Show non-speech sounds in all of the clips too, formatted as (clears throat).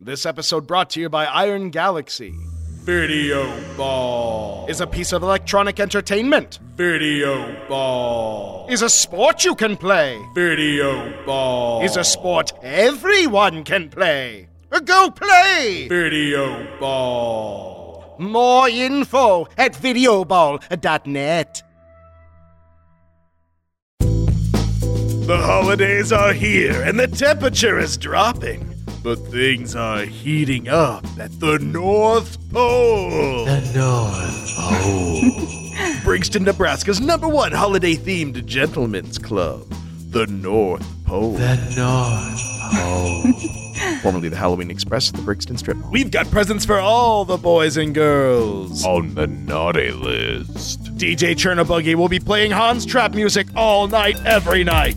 This episode brought to you by Iron Galaxy. Video Ball is a piece of electronic entertainment. Video Ball is a sport you can play. Video Ball is a sport everyone can play. Go play! Video Ball. More info at videoball.net. The holidays are here and the temperature is dropping. But things are heating up at the North Pole. The North Pole. (laughs) Brixton, Nebraska's number one holiday themed gentlemen's club, the North Pole. The North Pole. (laughs) Formerly the Halloween Express at the Brixton Strip. We've got presents for all the boys and girls. On the naughty list. DJ Chernabuggy will be playing Hans trap music all night, every night.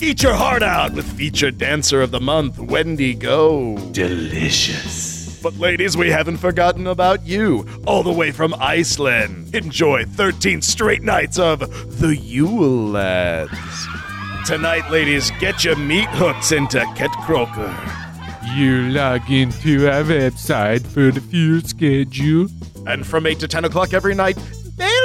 Eat your heart out with featured dancer of the month, Wendy Go. Delicious. But ladies, we haven't forgotten about you, all the way from Iceland. Enjoy 13 straight nights of the Yule Lads. Tonight, ladies, get your meat hooks into Ket Croker. You log into our website for the full schedule. And from 8 to 10 o'clock every night,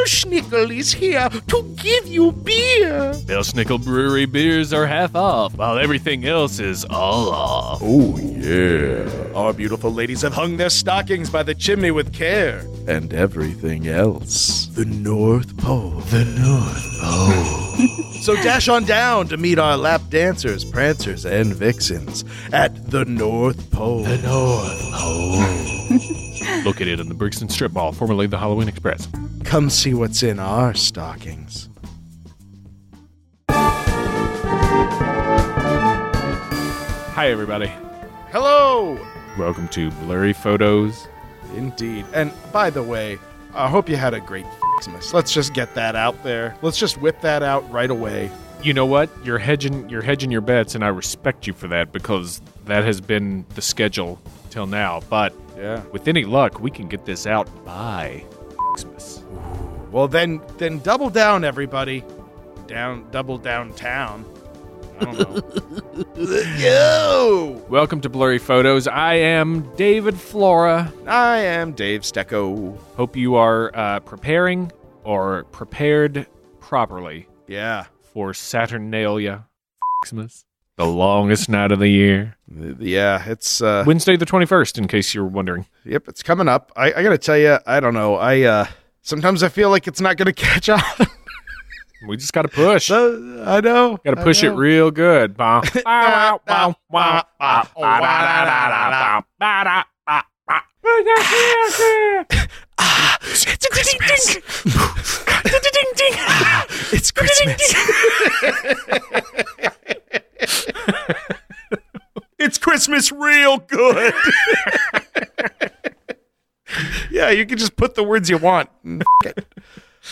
Belschnickel is here to give you beer. Belsnickel Brewery beers are half off, while everything else is all off. Oh, yeah. Our beautiful ladies have hung their stockings by the chimney with care. And everything else. The North Pole. The North Pole. (laughs) So dash on down to meet our lap dancers, prancers, and vixens at the North Pole. The North Pole. (laughs) Located in the Brixton Strip Mall, formerly the Halloween Express. Come see what's in our stockings. Hi, everybody. Hello! Welcome to Blurry Photos. Indeed. And by the way, I hope you had a great Xmas. Let's just get that out there. Let's just whip that out right away. You know what? You're hedging, you're hedging your bets, and I respect you for that because that has been the schedule till now. But Yeah. with any luck, we can get this out by Xmas. Well, then, then double down, everybody. Down, double downtown. I don't know. (laughs) Yo! Welcome to Blurry Photos. I am David Flora. I am Dave Stecco. Hope you are uh, preparing or prepared properly Yeah. for Saturnalia Xmas, the longest night of the year. Yeah, it's uh Wednesday the 21st, in case you're wondering. yep, it's coming up. I, I gotta tell you, I don't know. I uh sometimes I feel like it's not gonna catch on. We just got to push. So, I know. Got to I push it real good. It's Christmas. it's Christmas. (laughs) it's Christmas real good. (laughs) yeah, you can just put the words you want. (laughs)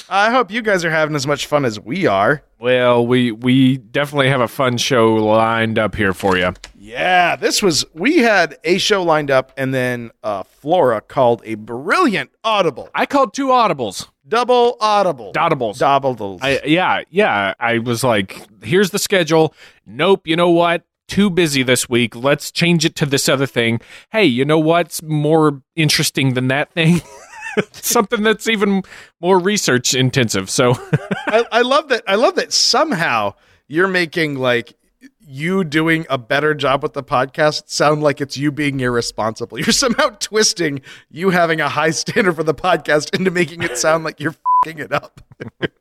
I hope you guys are having as much fun as we are. Well, we we definitely have a fun show lined up here for you. Yeah, this was we had a show lined up, and then uh, Flora called a brilliant audible, I called two audibles. Double audible, Audibles. doubles. I, yeah, yeah. I was like, here's the schedule. Nope. You know what? Too busy this week. Let's change it to this other thing. Hey, you know what's more interesting than that thing? (laughs) Something that's even more research intensive. So, (laughs) I, I love that. I love that somehow you're making like you doing a better job with the podcast sound like it's you being irresponsible. (laughs) You're somehow twisting you having a high standard for the podcast into making it sound like you're fing it up.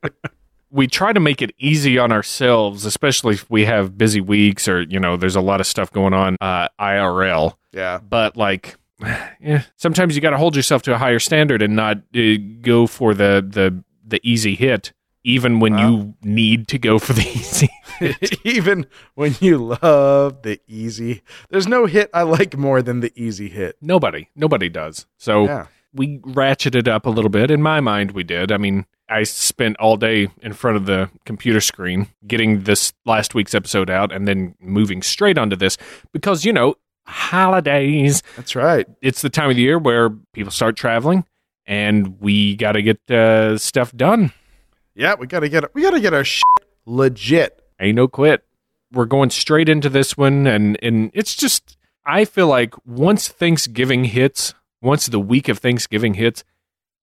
(laughs) we try to make it easy on ourselves, especially if we have busy weeks or, you know, there's a lot of stuff going on uh, IRL. Yeah. But like, (sighs) yeah, sometimes you got to hold yourself to a higher standard and not uh, go for the, the, the easy hit, even when you need to go for the (laughs) easy. (laughs) Even when you love the easy, there's no hit I like more than the easy hit. nobody, nobody does. So Yeah. we ratcheted up a little bit. In my mind, we did. I mean, I spent all day in front of the computer screen getting this last week's episode out and then moving straight onto this because, you know, holidays. That's right. It's the time of the year where people start traveling and we got to get uh, stuff done. Yeah, we gotta get we gotta get our shit legit. Ain't no quit. We're going straight into this one and and it's just I feel like once Thanksgiving hits, once the week of Thanksgiving hits,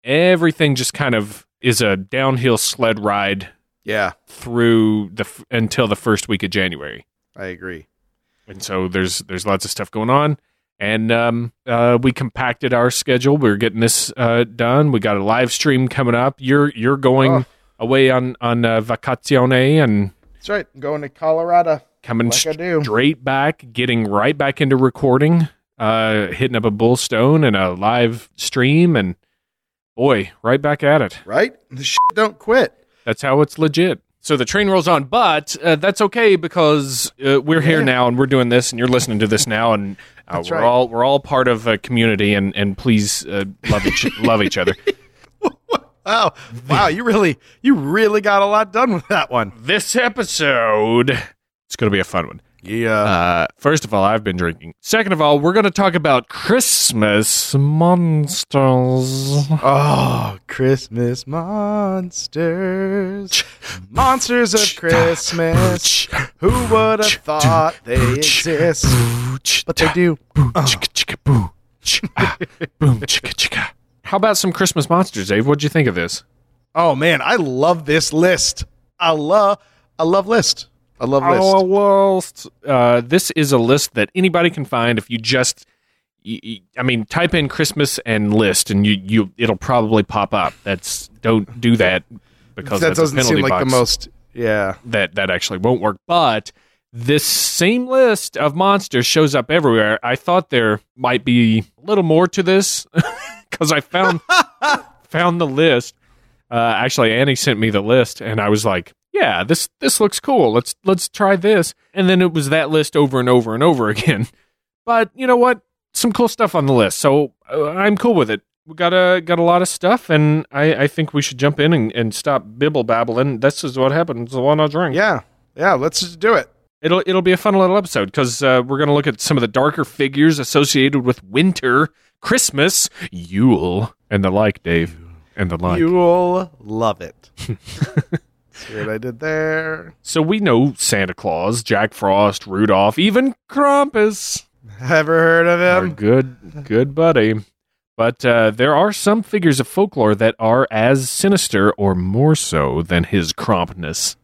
everything just kind of is a downhill sled ride Yeah, through the until the first week of January. I agree. and so there's there's lots of stuff going on and um, uh, we compacted our schedule we're getting this uh, done we got a live stream coming up you're you're going Oh. Away on on uh, vacazione and That's right. Going to Colorado. coming Like I do. straight back getting right back into recording uh, hitting up a bullstone and a live stream and boy right back at it Right? The shit don't quit. That's how it's legit. So the train rolls on, but uh, that's okay because uh, we're here Yeah. now and we're doing this, and you're listening to this now, and uh, we're right. all we're all part of a community, and and please uh, love each love each other. (laughs) Wow, wow! You really, you really got a lot done with that one. This episode, it's going to be a fun one. Yeah. Uh, first of all, I've been drinking. Second of all, we're going to talk about Christmas monsters. Oh, Christmas monsters. Monsters of Christmas. Who would have thought they exist? But they do. How about some Christmas monsters, Dave? What'd you think of this? Oh man, I love this list. I love I love list. I love list. Our list. Uh, this is a list that anybody can find if you just—I mean, type in Christmas and list, and you, you it'll probably pop up. That's don't do that because that doesn't seem like the most yeah. that that actually won't work. But this same list of monsters shows up everywhere. I thought there might be a little more to this (laughs) because I found (laughs) found the list. Uh, actually, Annie sent me the list, and I was like, "Yeah, this this looks cool. Let's let's try this." And then it was that list over and over and over (laughs) again. But you know what? Some cool stuff on the list, so uh, I'm cool with it. We got a got a lot of stuff, and I, I think we should jump in and, and stop bibble babbling. This is what happens when I drink. Yeah. Yeah, let's just do it. It'll it'll be a fun little episode because uh, we're gonna look at some of the darker figures associated with winter, Christmas, Yule, and the like, Dave, and the like. You'll love it. (laughs) See what I did there? So we know Santa Claus, Jack Frost, Rudolph, even Krampus, Ever heard of our him? good good buddy. But uh, there are some figures of folklore that are as sinister or more so than his Krampness.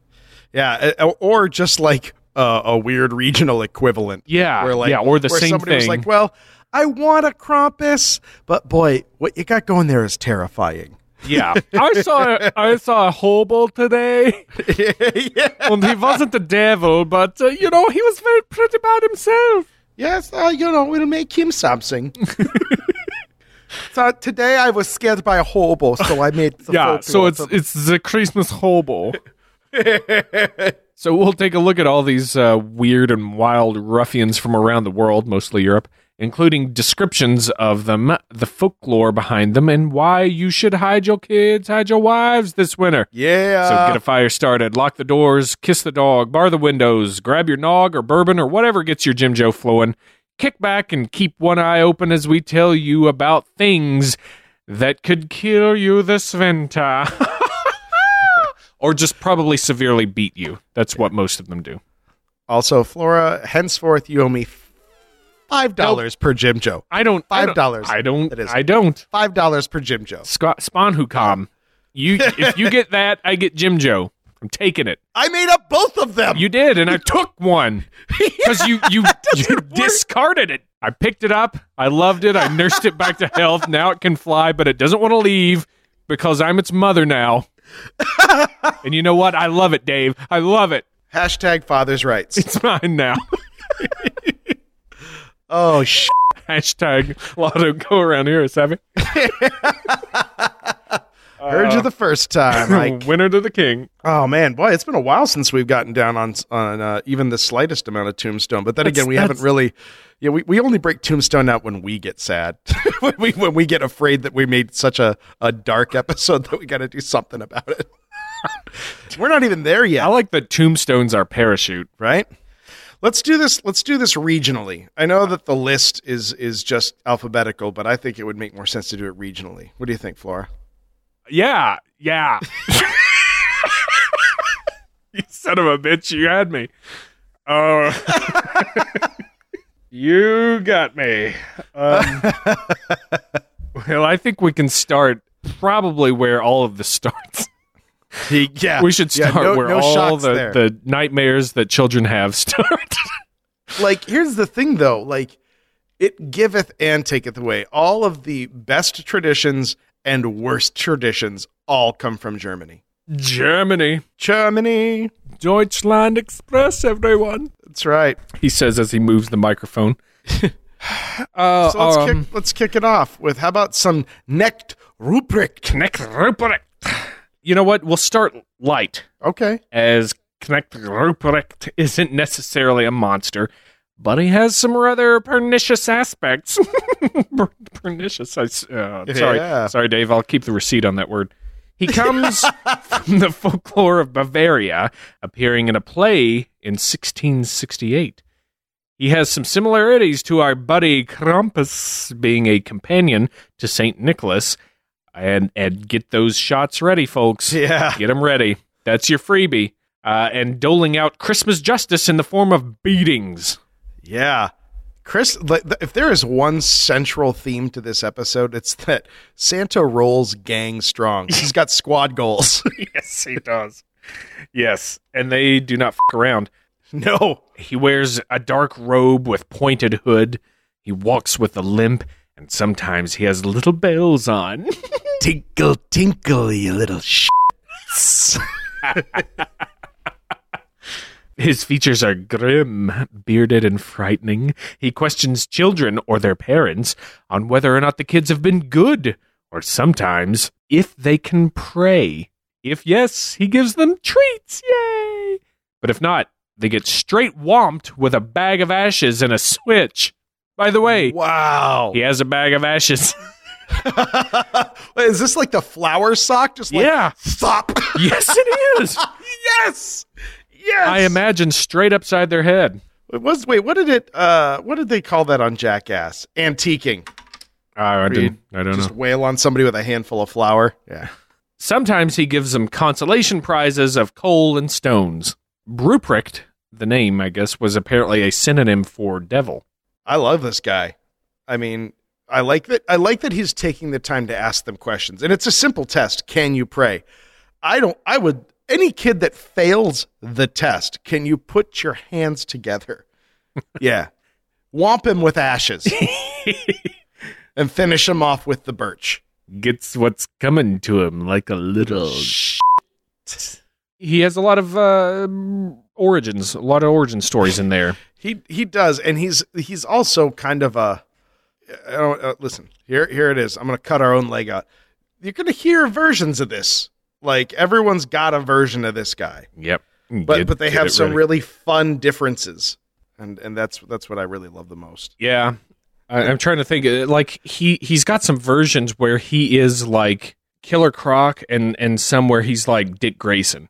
Yeah, or just like uh, a weird regional equivalent. Yeah, Where like, yeah, or the where same somebody was thing. like, "Well, I want a Krampus, but boy, what you got going there is terrifying." Yeah, (laughs) I saw I saw a hobo today. (laughs) yeah. and he wasn't the devil, but uh, you know he was very pretty bad himself. Yes, uh, you know, it'll make him something. (laughs) so today I was scared by a hobo, so I made the Yeah, so it's it's the Christmas hobo. So we'll take a look at all these uh, weird and wild ruffians from around the world, mostly Europe, including descriptions of them, the folklore behind them, and why you should hide your kids, hide your wives this winter. yeah. So get a fire started, lock the doors, kiss the dog, bar the windows, grab your nog or bourbon or whatever gets your Jim Joe flowing. Kick back and keep one eye open as we tell you about things that could kill you this winter. (laughs) or just probably severely beat you. That's what most of them do. also, Flora, henceforth you owe me five dollars per Jim Joe. I don't $5. I don't I don't. Five dollars per Jim Joe. Scott Spawn who come. You if you get that, I get Jim Joe. I'm taking it. I made up both of them. You did, and I (laughs) took one because you you, (laughs) you discarded it. I picked it up. I loved it. I nursed it back to health. Now it can fly, but it doesn't want to leave because I'm its mother now. (laughs) and you know what? I love it, Dave. I love it. Hashtag father's rights. It's mine now. (laughs) Oh sh! Hashtag Lotto go around here, Savvy. (laughs) Heard you the first time. (laughs) Like, Winner to the king. oh man, boy, it's been a while since we've gotten down on on uh, even the slightest amount of Tombstone. But then That's- again, we haven't that's- really. Yeah, we, we only break Tombstone out when we get sad, (laughs) when we when we get afraid that we made such a, a dark episode (laughs) that we got to do something about it. We're not even there yet. I like that tombstones are parachute. right? Let's do this. Let's do this regionally. I know that the list is is just alphabetical, but I think it would make more sense to do it regionally. What do you think, Flora? Yeah, yeah. (laughs) you son of a bitch, you had me. Uh, (laughs) You got me. Um, (laughs) well, I think we can start probably where all of this starts. He, yeah, We should yeah, start no- where no all the, there. the nightmares that children have start. like here's the thing though like it giveth and taketh away all of the best traditions and worst traditions all come from germany Germany. germany Deutschland Express, everyone. that's right He says as he moves the microphone. uh, (laughs) so let's, um, kick, let's kick it off with how about some Knecht Ruprecht Knecht Ruprecht. You know what? We'll start light, okay as Knecht Ruprecht isn't necessarily a monster, but he has some rather pernicious aspects. (laughs) Per- pernicious. I, uh, sorry, Yeah. sorry, Dave. I'll keep the receipt on that word. He comes (laughs) from the folklore of Bavaria, appearing in a play in 1668. He has some similarities to our buddy Krampus, being a companion to Saint Nicholas. And and get those shots ready, folks. yeah Get them ready. That's your freebie. Uh, and doling out Christmas justice in the form of beatings. Yeah chris if there is one central theme to this episode it's that santa rolls gang strong he's got (laughs) squad goals (laughs) yes, he does. Yes, and they do not f- around. no He wears a dark robe with pointed hood. He walks with a limp, and sometimes he has little bells on. (laughs) tinkle tinkle you little sh His features are grim, bearded, and frightening. He questions children or their parents on whether or not the kids have been good, or sometimes if they can pray. If yes, he gives them treats. Yay! But if not, they get straight whomped with a bag of ashes and a switch. By the way, wow he has a bag of ashes. (laughs) Wait, is this like the flower sock? Just like Yeah. stop. yes, it is. (laughs) yes, yes. I imagine straight upside their head. It was wait. What did it? Uh, what did they call that on Jackass? Antiquing. I, Where you don't, I don't know. Just wail on somebody with a handful of flour. Yeah. Sometimes he gives them consolation prizes of coal and stones. Ruprecht, the name, I guess, was apparently a synonym for devil. I love this guy. I mean, I like that. I like that he's taking the time to ask them questions, and it's a simple test. Can you pray? I don't. I would. Any kid that fails the test, can you put your hands together? (laughs) yeah, whomp him with ashes, (laughs) and finish him off with the birch. Gets what's coming to him like a little. He has a lot of uh, origins, a lot of origin stories in there. He he does, and he's he's also kind of a. I don't, uh, listen here. Here it is. I'm going to cut our own leg out. You're going to hear versions of this. Like everyone's got a version of this guy, Yep. but Get- but they have some ready. really fun differences, and and that's that's what I really love the most. Yeah, I, I'm trying to think. uh, Like he he's got some versions where he is like Killer Croc, and and some where he's like Dick Grayson.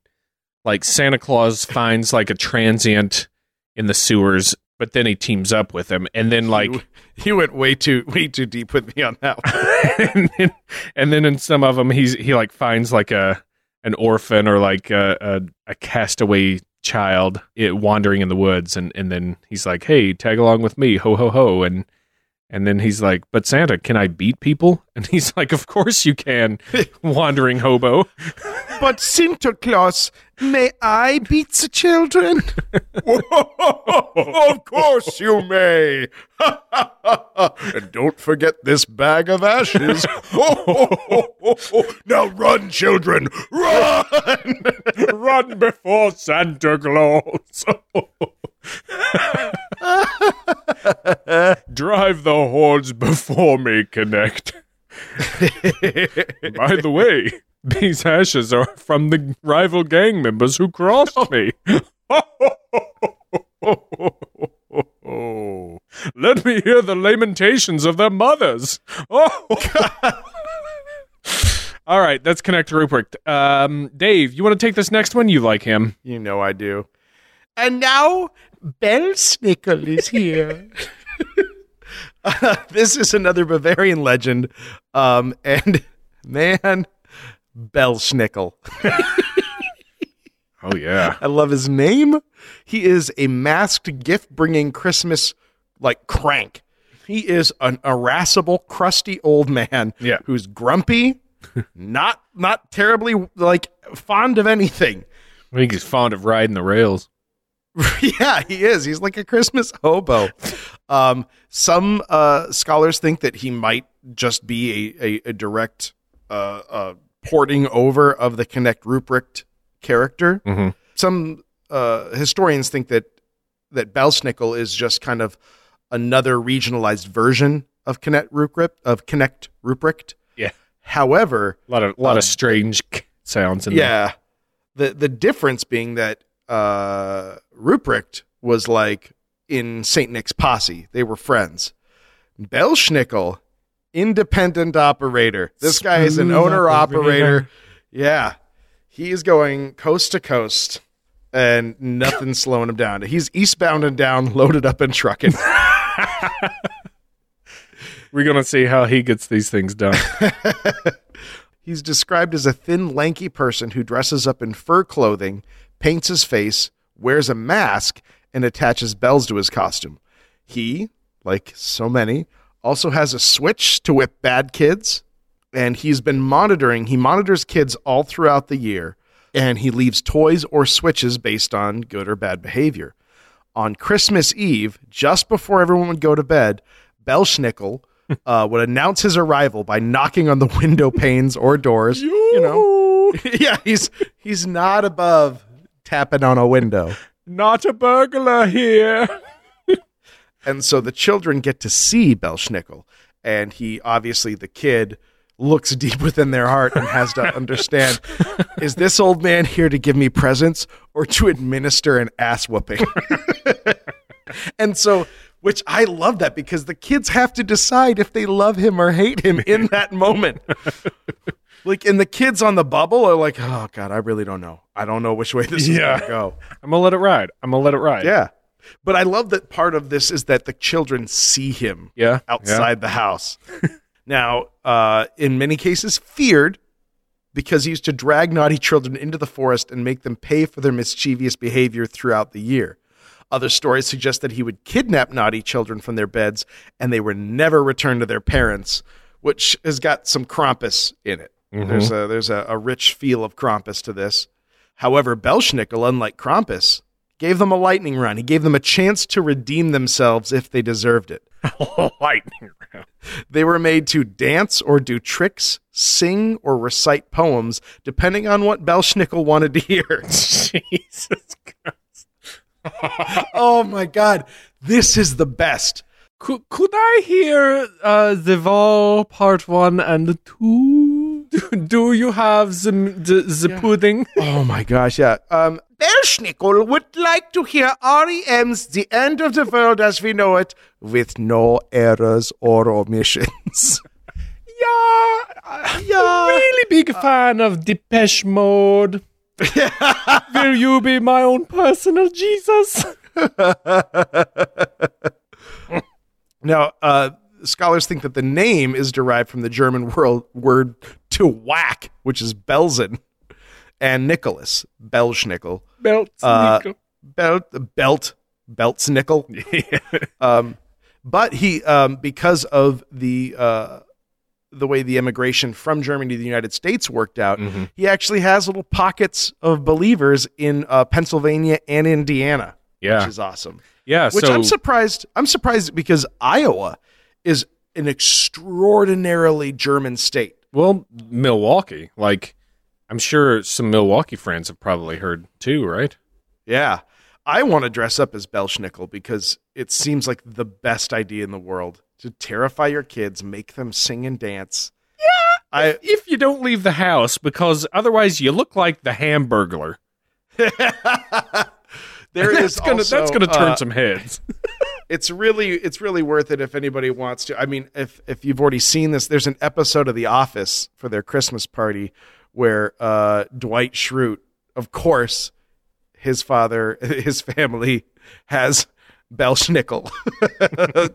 Like Santa Claus (laughs) finds like a transient in the sewers, but then he teams up with him, and then like. he, you went way too way too deep with me on that one. (laughs) and, then, and then in some of them he's he like finds like a an orphan or like a a, a castaway child it, wandering in the woods and and then he's like hey tag along with me ho ho ho and and then he's like but santa can i beat people (laughs) and he's like of course you can (laughs) wandering hobo but Santa Claus, may I beat the children? (laughs) of course you may. and don't forget this bag of ashes. now run, children, run! run before santa claus drive the hordes before me connect (laughs) By the way, these ashes are from the rival gang members who crossed me. (laughs) Let me hear the lamentations of their mothers. Oh. (laughs) All right, that's Connect Rupert. Um, Dave, you want to take this next one? You like him. You know I do. And now, Belsnickel is here. Uh, (laughs) this is another Bavarian legend. Um, and man, Belschnickel. (laughs) Oh, yeah. I love his name. He is a masked gift bringing Christmas like crank. He is an irascible, crusty old man Yeah. who's grumpy, (laughs) not not terribly like fond of anything. I think he's fond of riding the rails. (laughs) yeah, he is. He's like a Christmas hobo. Um, some uh, scholars think that he might just be a, a, a direct uh, uh, porting over of the Connect Ruprecht character. Mhm. Some uh, historians think that that Belsnickel is just kind of another regionalized version of Connect Ruprecht. Of Connect Ruprecht. Yeah. However, A lot of lot of strange sounds in there. yeah. The the difference being that uh Ruprecht was like in St. Nick's posse. They were friends. Belschnickel, independent operator. This guy is an owner operator. operator. Yeah. He's going coast to coast and nothing's (coughs) slowing him down. He's eastbound and down, loaded up and trucking. (laughs) (laughs) We're gonna see how he gets these things done. (laughs) He's described as a thin, lanky person who dresses up in fur clothing, paints his face, wears a mask, and attaches bells to his costume. He, like so many, also has a switch to whip bad kids, and he's been monitoring. He monitors kids all throughout the year, and he leaves toys or switches based on good or bad behavior. On Christmas Eve, just before everyone would go to bed, Belschnickel (laughs) uh, would announce his arrival by knocking on the window panes or doors. You know, (laughs) yeah, he's he's not above tapping on a window. Not a burglar here. (laughs) And so the children get to see Belschnickel. And he obviously, the kid, looks deep within their heart and has to understand (laughs) is this old man here to give me presents or to administer an ass whooping? (laughs) and so, which I love that because the kids have to decide if they love him or hate him in that moment. Like, and the kids on the bubble are like, oh, God, I really don't know. I don't know which way this is Yeah. to go. I'm gonna let it ride. I'm gonna let it ride. Yeah. But I love that part of this is that the children see him Yeah. outside the house. (laughs) now, uh, in many cases, feared because he used to drag naughty children into the forest and make them pay for their mischievous behavior throughout the year. Other stories suggest that he would kidnap naughty children from their beds and they were never returned to their parents, which has got some Krampus in it. There's a there's a, a rich feel of Krampus to this. However, Belschnickel, unlike Krampus, gave them a lightning run. He gave them a chance to redeem themselves if they deserved it. (laughs) Lightning round. They were made to dance or do tricks, sing or recite poems, depending on what Belschnickel wanted to hear. (laughs) Jesus Christ. oh my God, this is the best. Could, could I hear uh, the Val part one and two? Do, you have the the, the pudding? (laughs) Oh my gosh, yeah. Um, Belschnickel would like to hear REM's The End of the World as We Know It with no errors or omissions. (laughs) Yeah, Yeah. really big fan of Depeche Mode. (laughs) Will you be my own personal Jesus? Now, uh, scholars think that the name is derived from the German (laughs) world, word to whack, which is Belzen, and Nicholas, Belschnickel. Belt Uh. Belt, belt, Beltsnickel. (laughs) um, but he, um, because of the uh, the way the immigration from Germany to the United States worked out, he actually has little pockets of believers in uh, Pennsylvania and Indiana, Yeah. which is awesome. yeah, Which so I'm surprised. I'm surprised because Iowa is an extraordinarily German state. well, Milwaukee. Like, I'm sure some Milwaukee friends have probably heard too, right? Yeah. I want to dress up as Belschnickel because it seems like the best idea in the world to terrify your kids, make them sing and dance. Yeah. I If you don't leave the house, because otherwise you look like the Hamburglar. (laughs) there (laughs) is That's gonna also, that's gonna turn uh, some heads. (laughs) it's really it's really worth it if anybody wants to. I mean, if if you've already seen this, there's an episode of The Office for their Christmas party where uh, Dwight Schrute, of course, his father, (laughs) his family has Belschnickel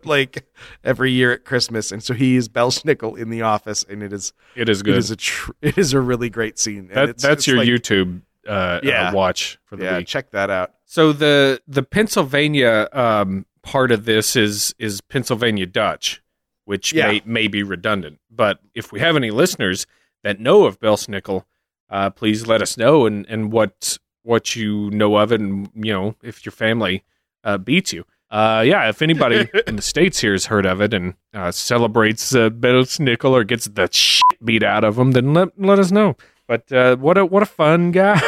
(laughs) like every year at Christmas, and so he is Belschnickel in the office, and it is is it good. is a tr- it is a really great scene. And that, it's- that's it's your like- YouTube uh, Yeah. uh, watch for the Yeah, week. check that out. So the the Pennsylvania um, part of this is is Pennsylvania Dutch, which Yeah. may may be redundant. But if we have any listeners that know of Belsnickel, uh, please let us know and and what what you know of it, and you know if your family uh, beats you. Uh, yeah, if anybody (laughs) in the states here has heard of it and uh, celebrates uh, Belsnickel or gets the shit beat out of them, then let let us know. But uh, what a what a fun guy.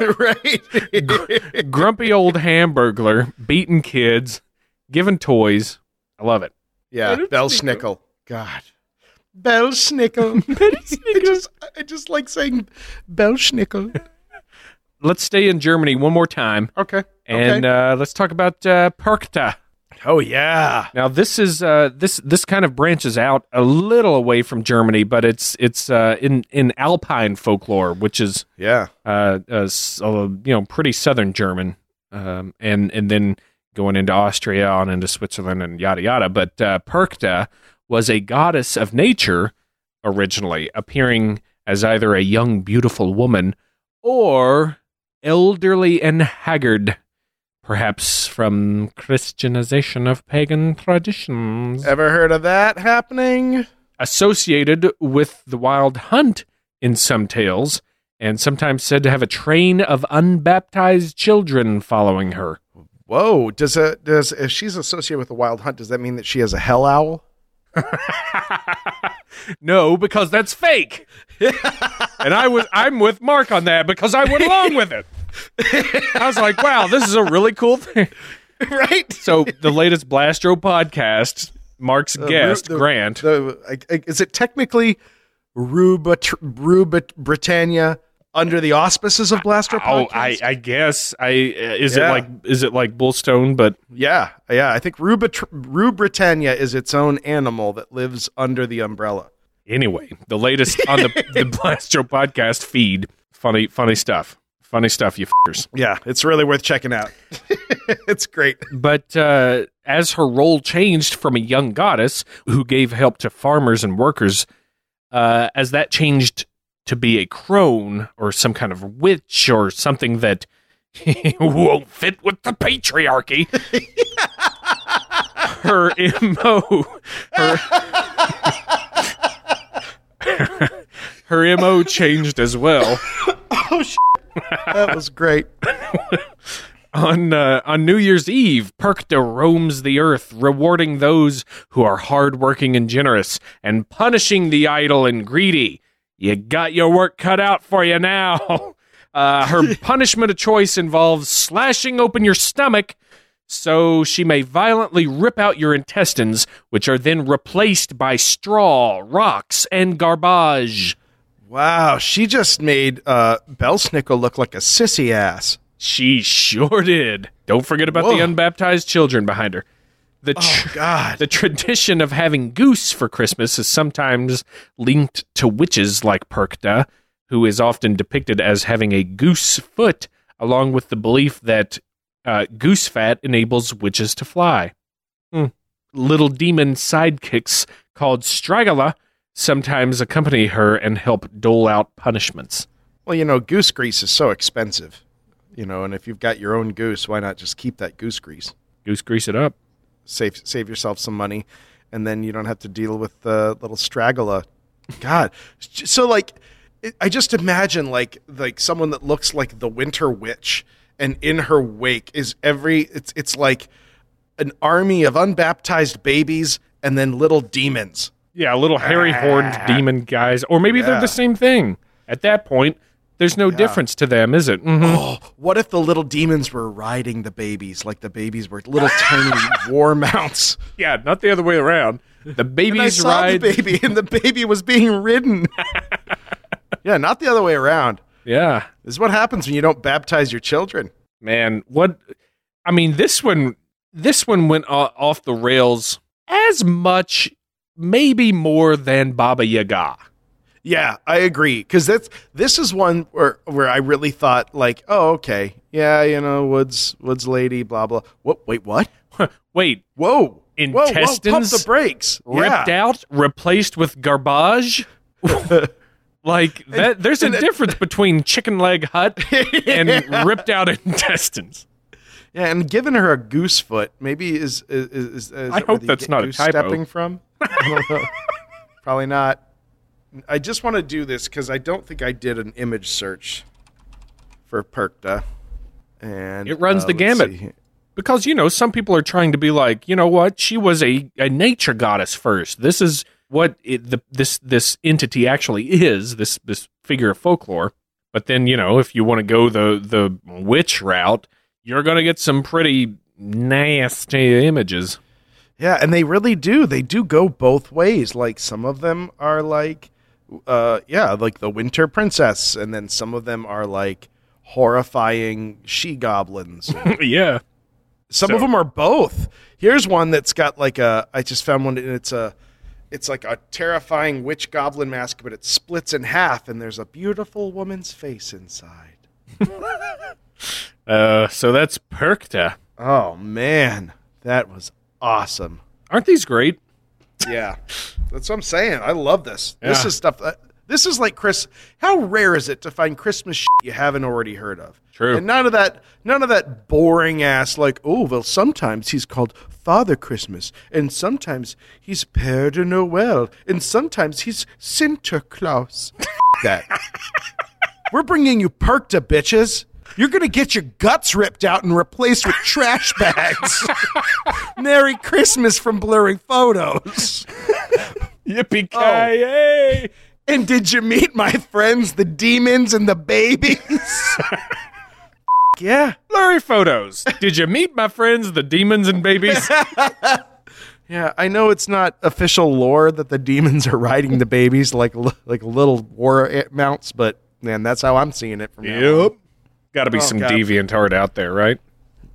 (laughs) right? grumpy old hamburglar beating kids, giving toys. I love it. yeah, Bell Snickle. God. Bell Snickle. (laughs) I just I just like saying Bell Snickle. (laughs) Let's stay in Germany one more time, Okay. and uh, let's talk about uh, Perchta. oh yeah. Now, this is uh, this this kind of branches out a little away from Germany, but it's it's uh, in in Alpine folklore, which is Yeah. uh, uh, s- uh, you know pretty southern German, um, and and then going into Austria, on into Switzerland, and yada yada. But uh, Perchta was a goddess of nature originally, appearing as either a young, beautiful woman or elderly and haggard, perhaps from Christianization of pagan traditions Ever heard of that happening? associated with the wild hunt in some tales, and sometimes said to have a train of unbaptized children following her. Whoa. Does a does if she's associated with the wild hunt, does that mean that she has a hell owl? (laughs) no, because that's fake. (laughs) and I was I'm with Mark on that because I went along with it. I was like, wow, this is a really cool thing. (laughs) right? So the latest Blastro podcast, Mark's guest, the- Grant. the- I- is it technically Ruba Britannia under the auspices of Blaster Oh, I, I guess I uh, is Yeah. it like is it like Bullstone, but yeah, yeah. I think Ruba Rue Britannia is its own animal that lives under the umbrella. Anyway, the latest on the, (laughs) the Blastro podcast feed. Funny, funny stuff. Funny stuff, you. Yeah, it's really worth checking out. (laughs) it's great. But uh, as her role changed from a young goddess who gave help to farmers and workers, uh, as that changed to be a crone or some kind of witch or something that (laughs) won't fit with the patriarchy, (laughs) her mo, her, her mo changed as well. Oh shit. That was great. On uh, on New Year's Eve, Perchta roams the earth, rewarding those who are hardworking and generous, and punishing the idle and greedy. You got your work cut out for you now. (laughs) Uh, her (laughs) punishment of choice involves slashing open your stomach so she may violently rip out your intestines, which are then replaced by straw, rocks, and garbage. Wow, she just made uh, Belsnickel look like a sissy ass. She sure did. Don't forget about the unbaptized children behind her. The tr- Oh God. the tradition of having goose for Christmas is sometimes linked to witches like Perchta, who is often depicted as having a goose foot, along with the belief that uh, goose fat enables witches to fly. Hmm. Little demon sidekicks called Stragala sometimes accompany her and help dole out punishments. Well, you know, goose grease is so expensive. You know, and if you've got your own goose, why not just keep that goose grease? Goose grease it up. Save save yourself some money, and then you don't have to deal with the little stragula. God, so like, it- I just imagine like like someone that looks like the Winter Witch, and in her wake is every it's it's like an army of unbaptized babies and then little demons. Yeah, little hairy horned ah. demon guys. Or maybe they're the same thing. At that point, there's no difference to them, is it? Mhm. Oh, what if the little demons were riding the babies like the babies were little tiny (laughs) war mounts? Yeah, not the other way around. The And I babies saw ride. the baby, and the baby was being ridden. (laughs) yeah, not the other way around. Yeah, This is what happens when you don't baptize your children. man. What? I mean, this one, this one went off the rails as much, maybe more than Baba Yaga. Yeah, I agree. Because that's this is one where where I really thought like, oh, okay, yeah, you know, woods woods lady, blah blah. What? Wait, what? (laughs) Wait, Whoa, Whoa, whoa, pump Intestines the brakes. ripped yeah. out, replaced with garbage. (laughs) like that. There's a and it- difference between chicken leg hut (laughs) and ripped out intestines. Yeah, and giving her a goose foot maybe is is, is, is I hope that's not a typo. stepping from. I don't know. Probably not. I just want to do this because I don't think I did an image search for Perchta, and It runs uh, the gamut. see because you know some people are trying to be like you know what she was a, a nature goddess first this is what it, the, this this entity actually is this this figure of folklore but then you know if you want to go the the witch route you're gonna get some pretty nasty images Yeah, and they really do. They do go both ways. Like some of them are like, uh, yeah, like the Winter Princess, and then some of them are like horrifying she goblins. (laughs) yeah Some So- of them are both. Here's one that's got like a. I just found one, and it's a. It's like a terrifying witch goblin mask, but it splits in half, and there's a beautiful woman's face inside. (laughs) uh so that's perchta Oh man, that was awesome. aren't these great Yeah, that's what I'm saying. I love this. This is stuff. That, this is like Chris. How rare is it to find Christmas shit you haven't already heard of? True. And none of that. None of that boring ass like. Oh well, sometimes he's called Father Christmas, and sometimes he's Père de Noël, and sometimes he's Sinterklaas. That. (laughs) We're bringing you Perchta, bitches. You're gonna get your guts ripped out and replaced with trash (laughs) bags. (laughs) Merry Christmas from blurry photos. yippee Oh. ki And did you meet my friends, the demons and the babies? (laughs) yeah. blurry photos did you meet my friends the demons and babies Yeah, I know it's not official lore that the demons are riding the babies like like little war mounts, but man, that's how I'm seeing it from now on. Got to be Oh, some God. deviant art out there, right?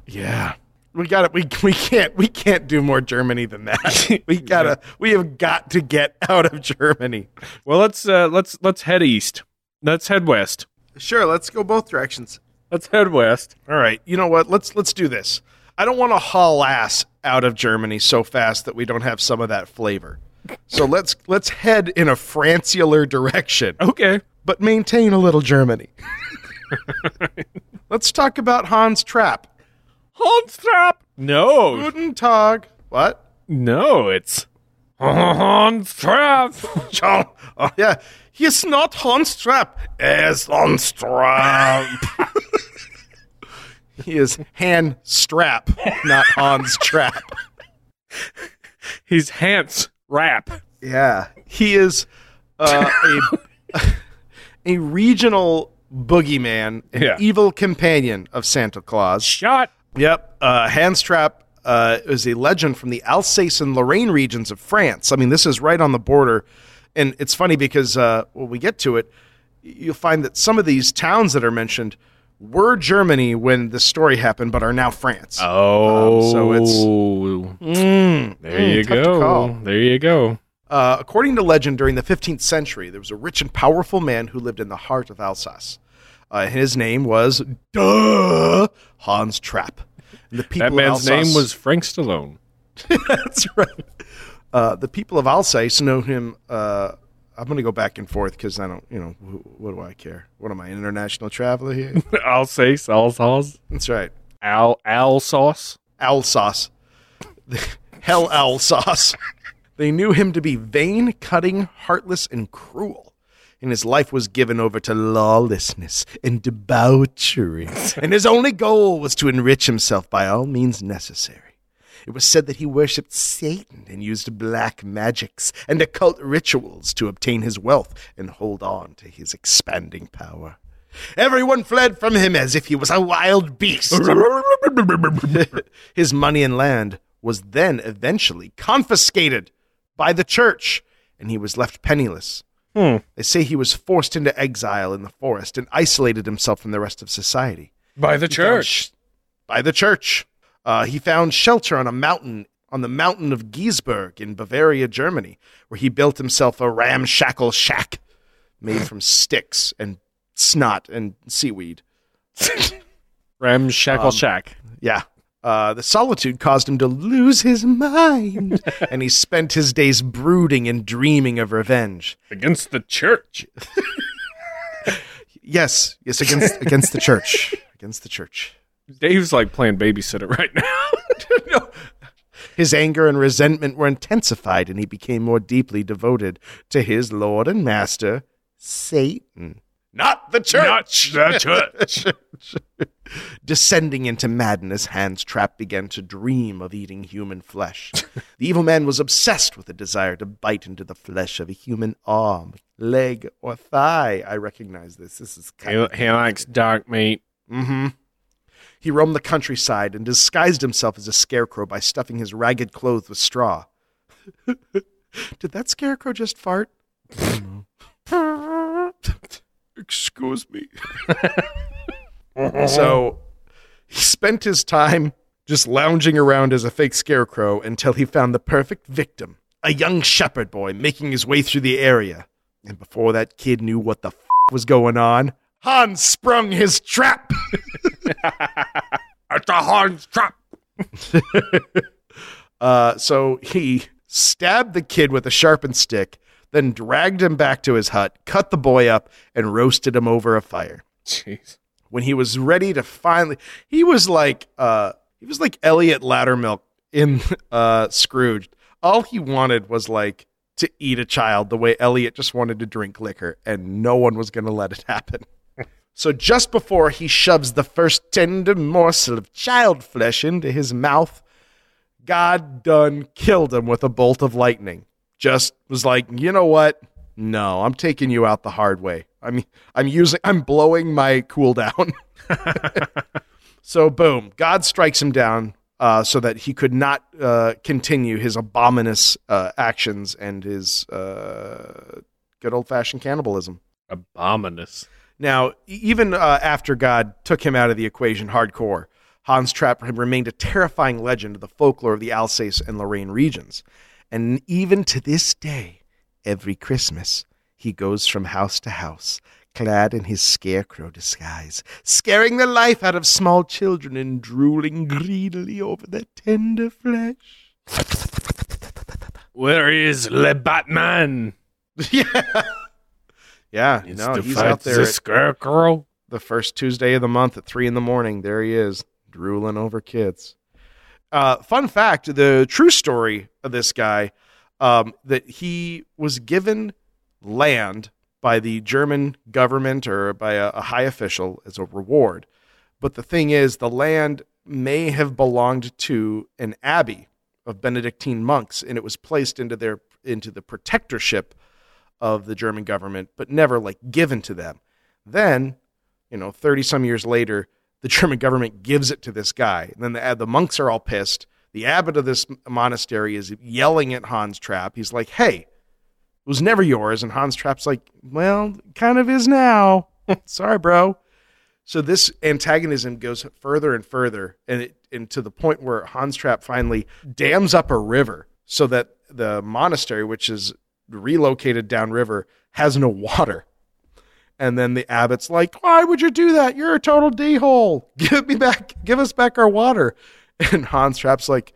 Yeah. We got it. We we can't we can't do more Germany than that. (laughs) We gotta we have got to get out of Germany. Well, let's uh, let's let's head east. Let's head west. Sure, let's go both directions. Let's head west. All right. You know what? Let's let's do this. I don't want to haul ass out of Germany so fast that we don't have some of that flavor. So (laughs) let's let's head in a Franciular direction, Okay. but maintain a little Germany. (laughs) (laughs) let's talk about Hans Trap. Hans Trap. No, Guten Tag. What? no, it's Honstrap. John. (laughs) Oh yeah. He is not Hans Trap. Es Hans Trapp. (laughs) he is Han Strap, not Hans Trap. He's Hans Rap. Yeah, he is uh, a a regional boogeyman, an Yeah. evil companion of Santa Claus. Shot. Yep, uh, Hans Trapp uh, is a legend from the Alsace and Lorraine regions of France. I mean, this is right on the border, and it's funny because uh, when we get to it, you'll find that some of these towns that are mentioned were Germany when the story happened, but are now France. Oh, so it's- it's there. you to call. go. There you go. Uh, according to legend, during the 15th century, there was a rich and powerful man who lived in the heart of Alsace. Uh, his name was duh Hans Trapp. And the people That man's Alsace- name was Frank Stallone. (laughs) That's right. Uh, the people of Alsace know him. Uh, I'm going to go back and forth because I don't, you know, wh- what do I care? What am I, an international traveler here? (laughs) Alsace, Alsace, That's right. Al Alsace. Alsace. (laughs) Hell Alsace. They knew him to be vain, cutting, heartless, and cruel. And his life was given over to lawlessness and debauchery. (laughs) and his only goal was to enrich himself by all means necessary. It was said that he worshipped Satan and used black magics and occult rituals to obtain his wealth and hold on to his expanding power. Everyone fled from him as if he was a wild beast. (laughs) (laughs) his money and land was then eventually confiscated by the church, and he was left penniless. They say he was forced into exile in the forest and isolated himself from the rest of society By the church. by the church. Uh, he found shelter on a mountain on the mountain of Giesberg in Bavaria, Germany, where he built himself a ramshackle shack made from (laughs) sticks and snot and seaweed. Ramshackle Shack. Yeah. Uh, the solitude caused him to lose his mind, (laughs) and he spent his days brooding and dreaming of revenge. Against the church. (laughs) Yes, yes, against against the church, against the church. Dave's like playing babysitter right now. (laughs) His anger and resentment were intensified, and he became more deeply devoted to his Lord and Master, Satan. Not the church! Not the church. Descending into madness, Hans Trapp began to dream of eating human flesh. the evil man was obsessed with a desire to bite into the flesh of a human arm, leg, or thigh. I recognize this. This is kind he, he likes dark meat. Mm-hmm. He roamed the countryside and disguised himself as a scarecrow by stuffing his ragged clothes with straw. (laughs) Did that scarecrow just fart? (laughs) Excuse me. (laughs) so (laughs) he spent his time just lounging around as a fake scarecrow until he found the perfect victim a young shepherd boy making his way through the area. And before that kid knew what the f- was going on, Hans sprung his trap. (laughs) it's a Hans trap. (laughs) Uh, so he stabbed the kid with a sharpened stick, then dragged him back to his hut, cut the boy up, and roasted him over a fire. Jeez. When he was ready to finally, he was like, uh, he was like Elliot Loudermilk in (laughs) uh, Scrooge. All he wanted was like to eat a child the way Elliot just wanted to drink liquor, and no one was going to let it happen. (laughs) So just before he shoves the first tender morsel of child flesh into his mouth, God done killed him with a bolt of lightning. Just was like, you know what? No, I'm taking you out the hard way. I mean, I'm using, I'm blowing my cooldown. (laughs) so boom, God strikes him down uh, so that he could not uh, continue his abominous uh, actions and his uh, good old fashioned cannibalism. Abominous. Now, even uh, after God took him out of the equation hardcore, Hans Trapp remained a terrifying legend of the folklore of the Alsace and Lorraine regions. And even to this day, every Christmas, he goes from house to house, clad in his scarecrow disguise, scaring the life out of small children and drooling greedily over their tender flesh. Where is Le Batman? (laughs) yeah. Yeah, It's no, he's out there the scarecrow. the first Tuesday of the month at three in the morning. There he is, drooling over kids. Uh, fun fact: the true story of this guy um, that he was given land by the German government or by a, a high official as a reward. But the thing is, the land may have belonged to an abbey of Benedictine monks, and it was placed into their into the protectorship of the German government, but never like given to them. Then you know, 30 some years later, the (laughs) German government gives it to this guy. And then the, the monks are all pissed. The abbot of this monastery is yelling at Hans Trapp. He's like, hey, it was never yours. And Hans Trapp's like, well, kind of is now. (laughs) Sorry, bro. So this antagonism goes further and further, and, it, and to the point where Hans Trapp finally dams up a river so that the monastery, which is relocated downriver, has no water. And then the abbot's like, "Why would you do that? You're a total d-hole. (laughs) Give me back, give us back our water." And Hans Trapp's like,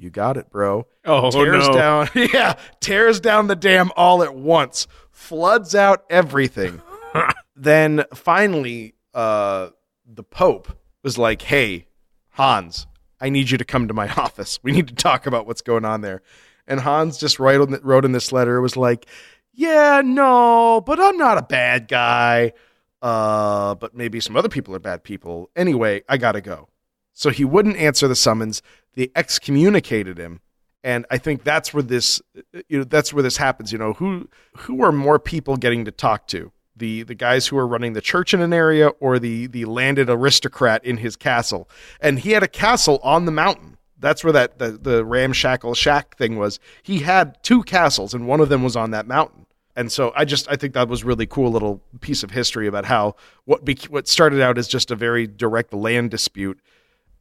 "You got it, bro." Oh, tears no. down, (laughs) yeah, tears down the dam all at once, floods out everything. (laughs) then finally, uh, the Pope was like, "Hey, Hans, I need you to come to my (laughs) office. We need to talk about what's going on there." And Hans just wrote in, wrote in this letter was like, "Yeah, no, but I'm not a bad guy. Uh, but maybe some other people are bad people. Anyway, I gotta go." So he wouldn't answer the summons. They excommunicated him, and I think that's where this, you know, that's where this happens. You know, who who are more people getting to talk to? The the guys who are running the church in an area, or the the landed aristocrat in his castle? And he had a castle on the mountain. That's where that the, the ramshackle shack thing was. He had two castles, and one of them was on that mountain. And so I just I think that was really cool little piece of history about how what bec what started out as just a very direct land dispute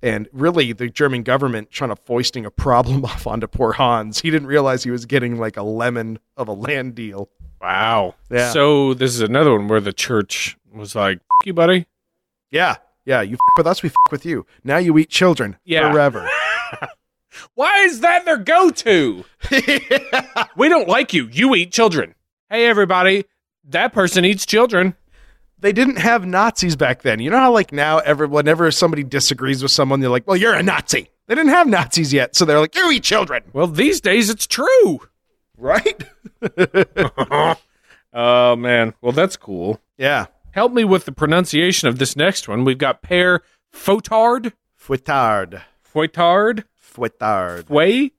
and really the German government trying to foisting a problem (laughs) off onto poor Hans. He didn't realize he was getting like a lemon of a land deal. Wow. Yeah. So this is another one where the church was like, F- you, buddy. Yeah, yeah. You f- with us, we f- with you. Now you eat children Yeah. forever. (laughs) Why is that their go to? (laughs) We don't like you. You eat children. Hey, everybody. That person eats children. They didn't have Nazis back then. You know how like now, every whenever somebody disagrees with someone, they're like, "Well, you're a Nazi." They didn't have Nazis yet, so they're like, "You eat children," Well, these days it's true. right? (laughs) Oh man. Well, that's cool. yeah, Help me with the pronunciation of this next one. We've got Père Fotard, fouettard, Fouettard, fouettard, Way.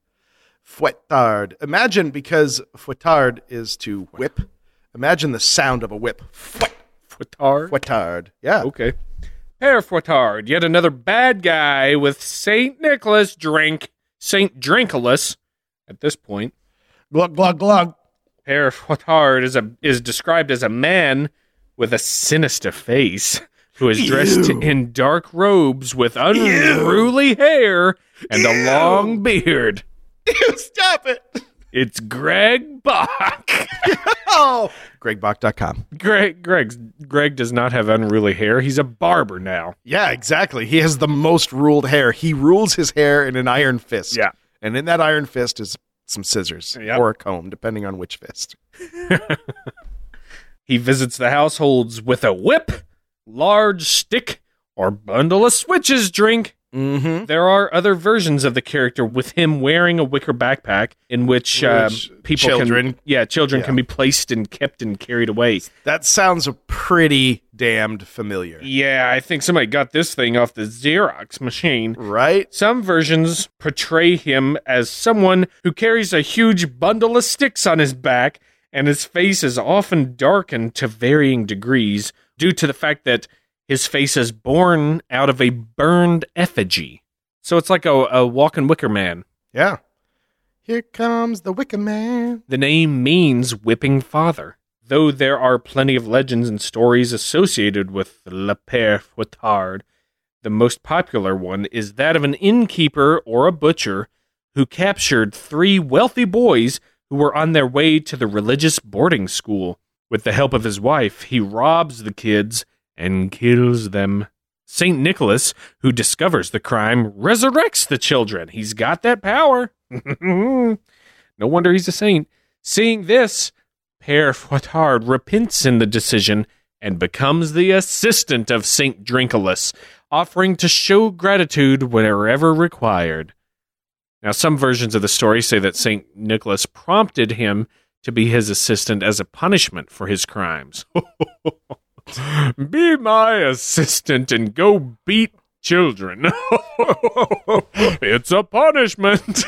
fouettard. Imagine because fouettard is to whip. Imagine the sound of a whip. Fouet, Fouettard. fouettard. Yeah. Okay. Père Fouettard, yet another bad guy with Saint Nicholas drink, Saint Drinkulus. At this point, Glug glug glug. Père Fouettard is a is described as a man with a sinister face who is dressed Ew. in dark robes with unruly hair and a long beard. Ew, stop it. It's Greg Bach. (laughs) Oh. GregBach.com. Greg Greg's Greg does not have unruly hair. He's a barber now. Yeah, exactly. He has the most ruled hair. He rules his hair in an iron fist. Yeah. And in that iron fist is some scissors Yep. or a comb, depending on which fist. (laughs) He visits the households with a whip, large stick, or bundle of switches drink. Mm-hmm. There are other versions of the character with him wearing a wicker backpack in which, um, people children- can yeah children Yeah. can be placed and kept and carried away. That sounds pretty damned familiar. Yeah, I think somebody got this thing off the Xerox machine. Right? Some versions portray him as someone who carries a huge bundle of sticks on his back, and his face is often darkened to varying degrees due to the fact that his face is born out of a burned effigy. So it's like a, a walking wicker man. Yeah. Here comes the Wicker Man. The name means whipping father, though there are plenty of legends and stories associated with Le Père Fouettard. The most popular one is that of an innkeeper or a butcher who captured three wealthy boys who were on their way to the religious boarding school. With the help of his wife, he robs the kids and kills them. St. Nicholas, who discovers the crime, resurrects the children. He's got that power. (laughs) no wonder he's a saint. Seeing this, Père Fouettard repents in the decision and becomes the assistant of St. Drinkulus, offering to show gratitude wherever required. Now, some versions of the story say that St. Nicholas prompted him to be his assistant as a punishment for his crimes. (laughs) be my assistant and go beat children. (laughs) it's a punishment.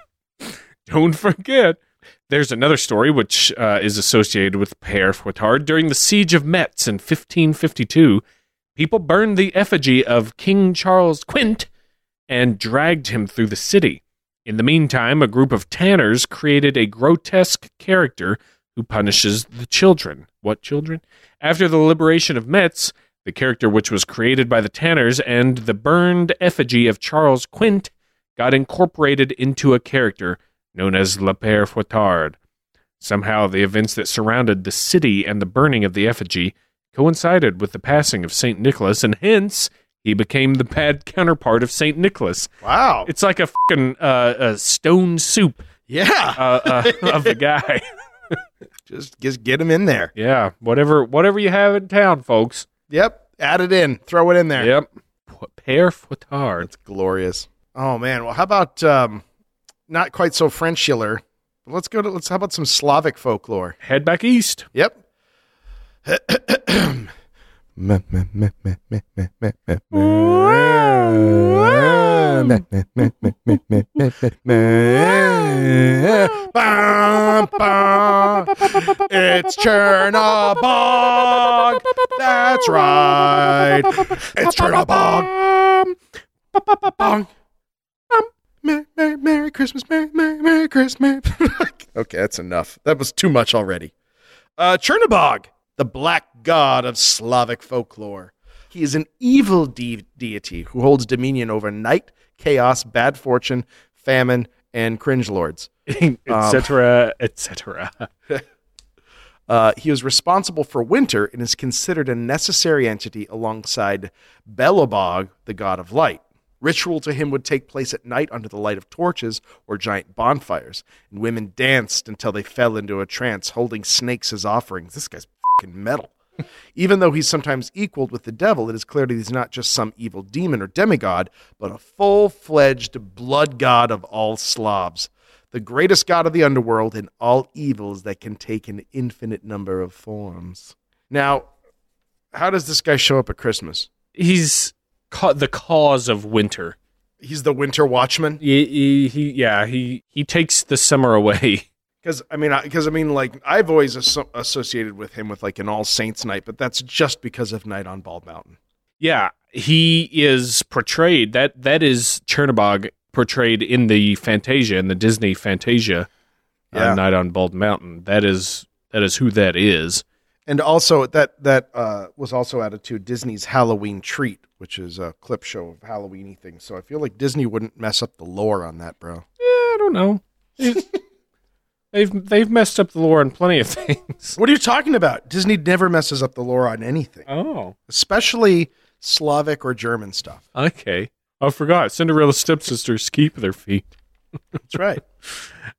(laughs) Don't forget. There's another story which uh, is associated with Père Fouettard. During the siege of Metz in 1552, people burned the effigy of King Charles Quint and dragged him through the city. In the meantime, a group of tanners created a grotesque character who punishes the children. What children? After the liberation of Metz, the character which was created by the tanners and the burned effigy of Charles Quint got incorporated into a character known as Le Père Fouettard. Somehow, the events that surrounded the city and the burning of the effigy coincided with the passing of St. Nicholas, and hence he became the bad counterpart of St. Nicholas. Wow. It's like a fucking uh, a stone soup yeah. uh, uh, (laughs) of the guy. (laughs) (laughs) just, just get them in there. yeah, whatever, whatever you have in town, folks. Yep. Add it in. Throw it in there. Yep, Père Fouettard. It's glorious. Oh man. Well, how about um, not quite so Frenchular? Let's go to let's. How about some Slavic folklore? Head back east. Yep. (coughs) (coughs) It's Chernobog. That's right. It's Chernobog. Merry, Merry, Merry Christmas, Merry, Merry, Merry Christmas. (laughs) okay, that's enough. That was too much already. Uh, Chernobog, the black god of Slavic folklore. He is an evil de- deity who holds dominion over night, chaos, bad fortune, famine, and cringe lords. (laughs) etc., etc. (laughs) Uh, he is responsible for winter and is considered a necessary entity alongside Belobog, the god of light. Ritual to him would take place at night under the light of torches or giant bonfires, and women danced until they fell into a trance, holding snakes as offerings. This guy's fucking metal. Even though he's sometimes equaled with the devil, it is clear that he's not just some evil demon or demigod, but a full fledged blood god of all Slavs, the greatest god of the underworld and all evils that can take an infinite number of forms. Now, how does this guy show up at Christmas? He's ca- the cause of winter. He's the winter watchman? He, he, he yeah, he he takes the summer away. (laughs) Because I mean, because I mean, like I've always asso- associated with him with like an All Saints night, but that's just because of Night on Bald Mountain. Yeah, he is portrayed that that is Chernobog portrayed in the Fantasia in the Disney Fantasia Yeah. uh, Night on Bald Mountain. That is that is who that is. And also that that uh, was also added to Disney's Halloween Treat, which is a clip show of Halloweeny things. So I feel like Disney wouldn't mess up the lore on that, bro. Yeah, I don't know. They've they've messed up the lore on plenty of (laughs) things. What are you talking about? Disney never messes up the lore on anything, Oh, especially Slavic or German stuff. okay. I forgot. Cinderella's stepsisters keep their feet. That's right. (laughs)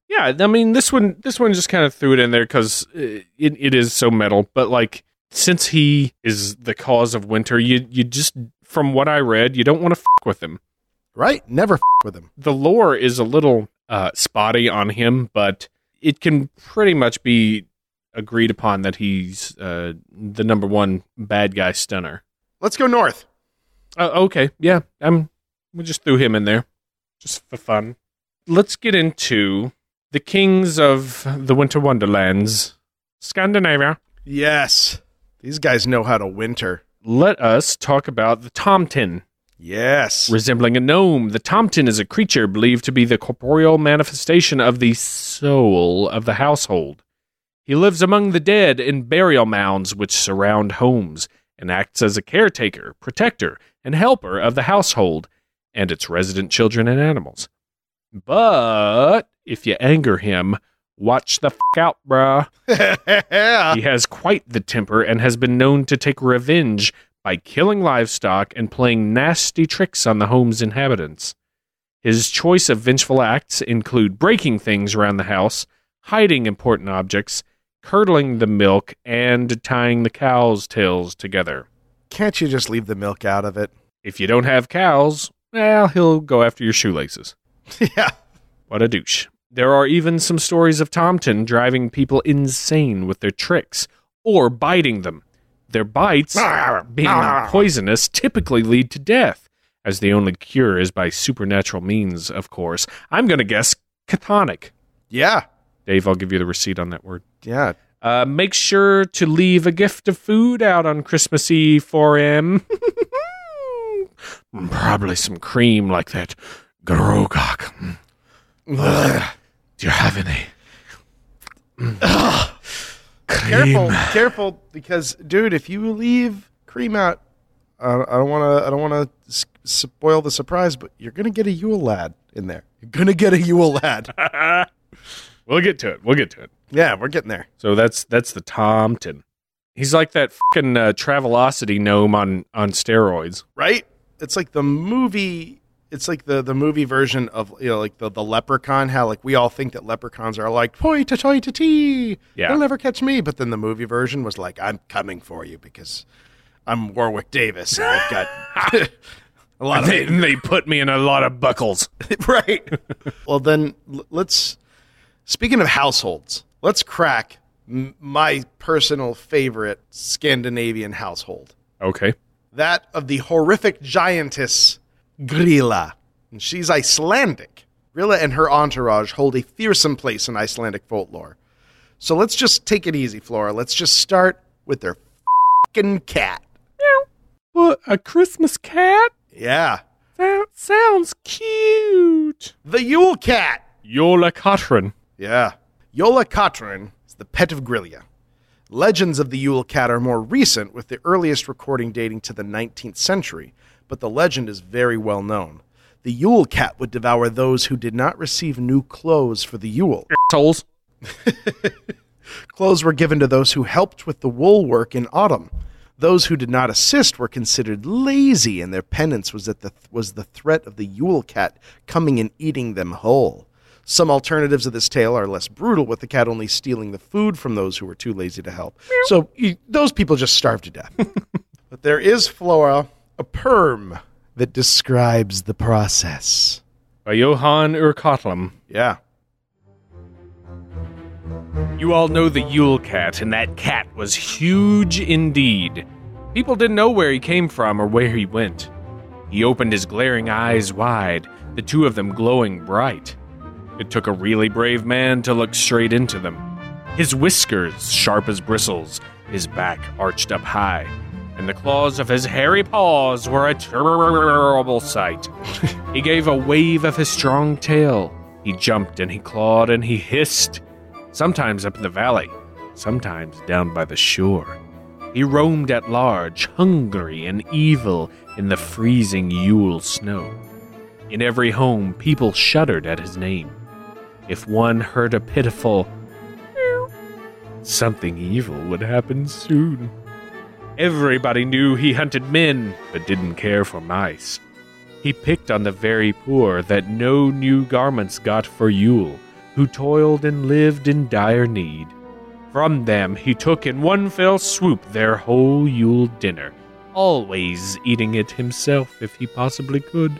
Yeah, I mean this one this one just kind of threw it in there because it, it is so metal. But like since he is the cause of winter, you you just from what I read, you don't want to fuck with him. right? Never f- with him. The lore is a little uh, spotty on him, but it can pretty much be agreed upon that he's uh, the number one bad guy stunner. Let's go north. Uh, okay, yeah, I'm. We just threw him in there, just for fun. Let's get into the kings of the Winter Wonderlands, Scandinavia. Yes, these guys know how to winter. Let us talk about the Tomten. Yes. Resembling a gnome, the Tomten is a creature believed to be the corporeal manifestation of the soul of the household. He lives among the dead in burial mounds which surround homes and acts as a caretaker, protector, and helper of the household and its resident children and animals. But if you anger him, watch the f out, bruh. (laughs) He has quite the temper and has been known to take revenge by killing livestock and playing nasty tricks on the home's inhabitants. His choice of vengeful acts include breaking things around the house, hiding important objects, curdling the milk, and tying the cows' tails together. Can't you just leave the milk out of it? If you don't have cows, well, he'll go after your shoelaces. (laughs) yeah. What a douche. There are even some stories of Tomten driving people insane with their tricks or biting them. Their bites, (laughs) being poisonous, typically lead to death, as the only cure is by supernatural means, of course. I'm going to guess catonic. Yeah. Dave, I'll give you the receipt on that word. Yeah. Uh, make sure to leave a gift of food out on Christmas Eve for him. (laughs) Probably some cream like that. Grogok. Do you have any? Careful, careful, because dude, if you leave cream out, I don't want to. I don't want to spoil the surprise, but you're gonna get a Yule lad in there. You're gonna get a Yule lad. (laughs) We'll get to it. We'll get to it. yeah, we're getting there. So that's that's the Tomten. He's like that fucking uh, Travelocity gnome on on steroids. right? It's like the movie. It's like the the movie version of you know like the the leprechaun. How like we all think that leprechauns are like toy to toy to tea. Yeah. They'll never catch me. But then the movie version was like I'm coming for you because I'm Warwick Davis and I've got (laughs) (laughs) a lot of They, they put me in a lot of buckles. (laughs) right. well, then let's. Speaking of households, let's crack my personal favorite Scandinavian household. Okay. that of the horrific giantess Gryla. And she's Icelandic. Gryla and her entourage hold a fearsome place in Icelandic folklore. So let's just take it easy, Flora. Let's just start with their fing cat. What a Christmas cat? Yeah. That sounds cute. The Yule cat. Jólakötturinn. Yeah. Jólakötturinn is the pet of Gryla. Legends of the Yule cat are more recent, with the earliest recording dating to the 19th century, but the legend is very well known. The Yule cat would devour those who did not receive new clothes for the Yule. Assholes. (laughs) Clothes were given to those who helped with the wool work in autumn. Those who did not assist were considered lazy, and their penance was that the was the threat of the Yule cat coming and eating them whole. Some alternatives of this tale are less brutal, with the cat only stealing the food from those who were too lazy to help. So you, those people just starve to death. (laughs) but there is, Flora, a perm that describes the process. By Johann úr Kötlum. Yeah. You all know the Yule Cat, and that cat was huge indeed. People didn't know where he came from or where he went. He opened his glaring eyes wide, the two of them glowing bright. It took a really brave man to look straight into them. His whiskers sharp as bristles, his back arched up high, and the claws of his hairy paws were a terrible sight. he gave a wave of his strong tail. He jumped and he clawed and he hissed, sometimes up in the valley, sometimes down by the shore. He roamed at large, hungry and evil in the freezing Yule snow. In every home, people shuddered at his name. If one heard a pitiful something evil would happen soon. Everybody knew he hunted men, but didn't care for mice. He picked on the very poor that no new garments got for Yule, who toiled and lived in dire need. From them he took in one fell swoop their whole Yule dinner, always eating it himself if he possibly could.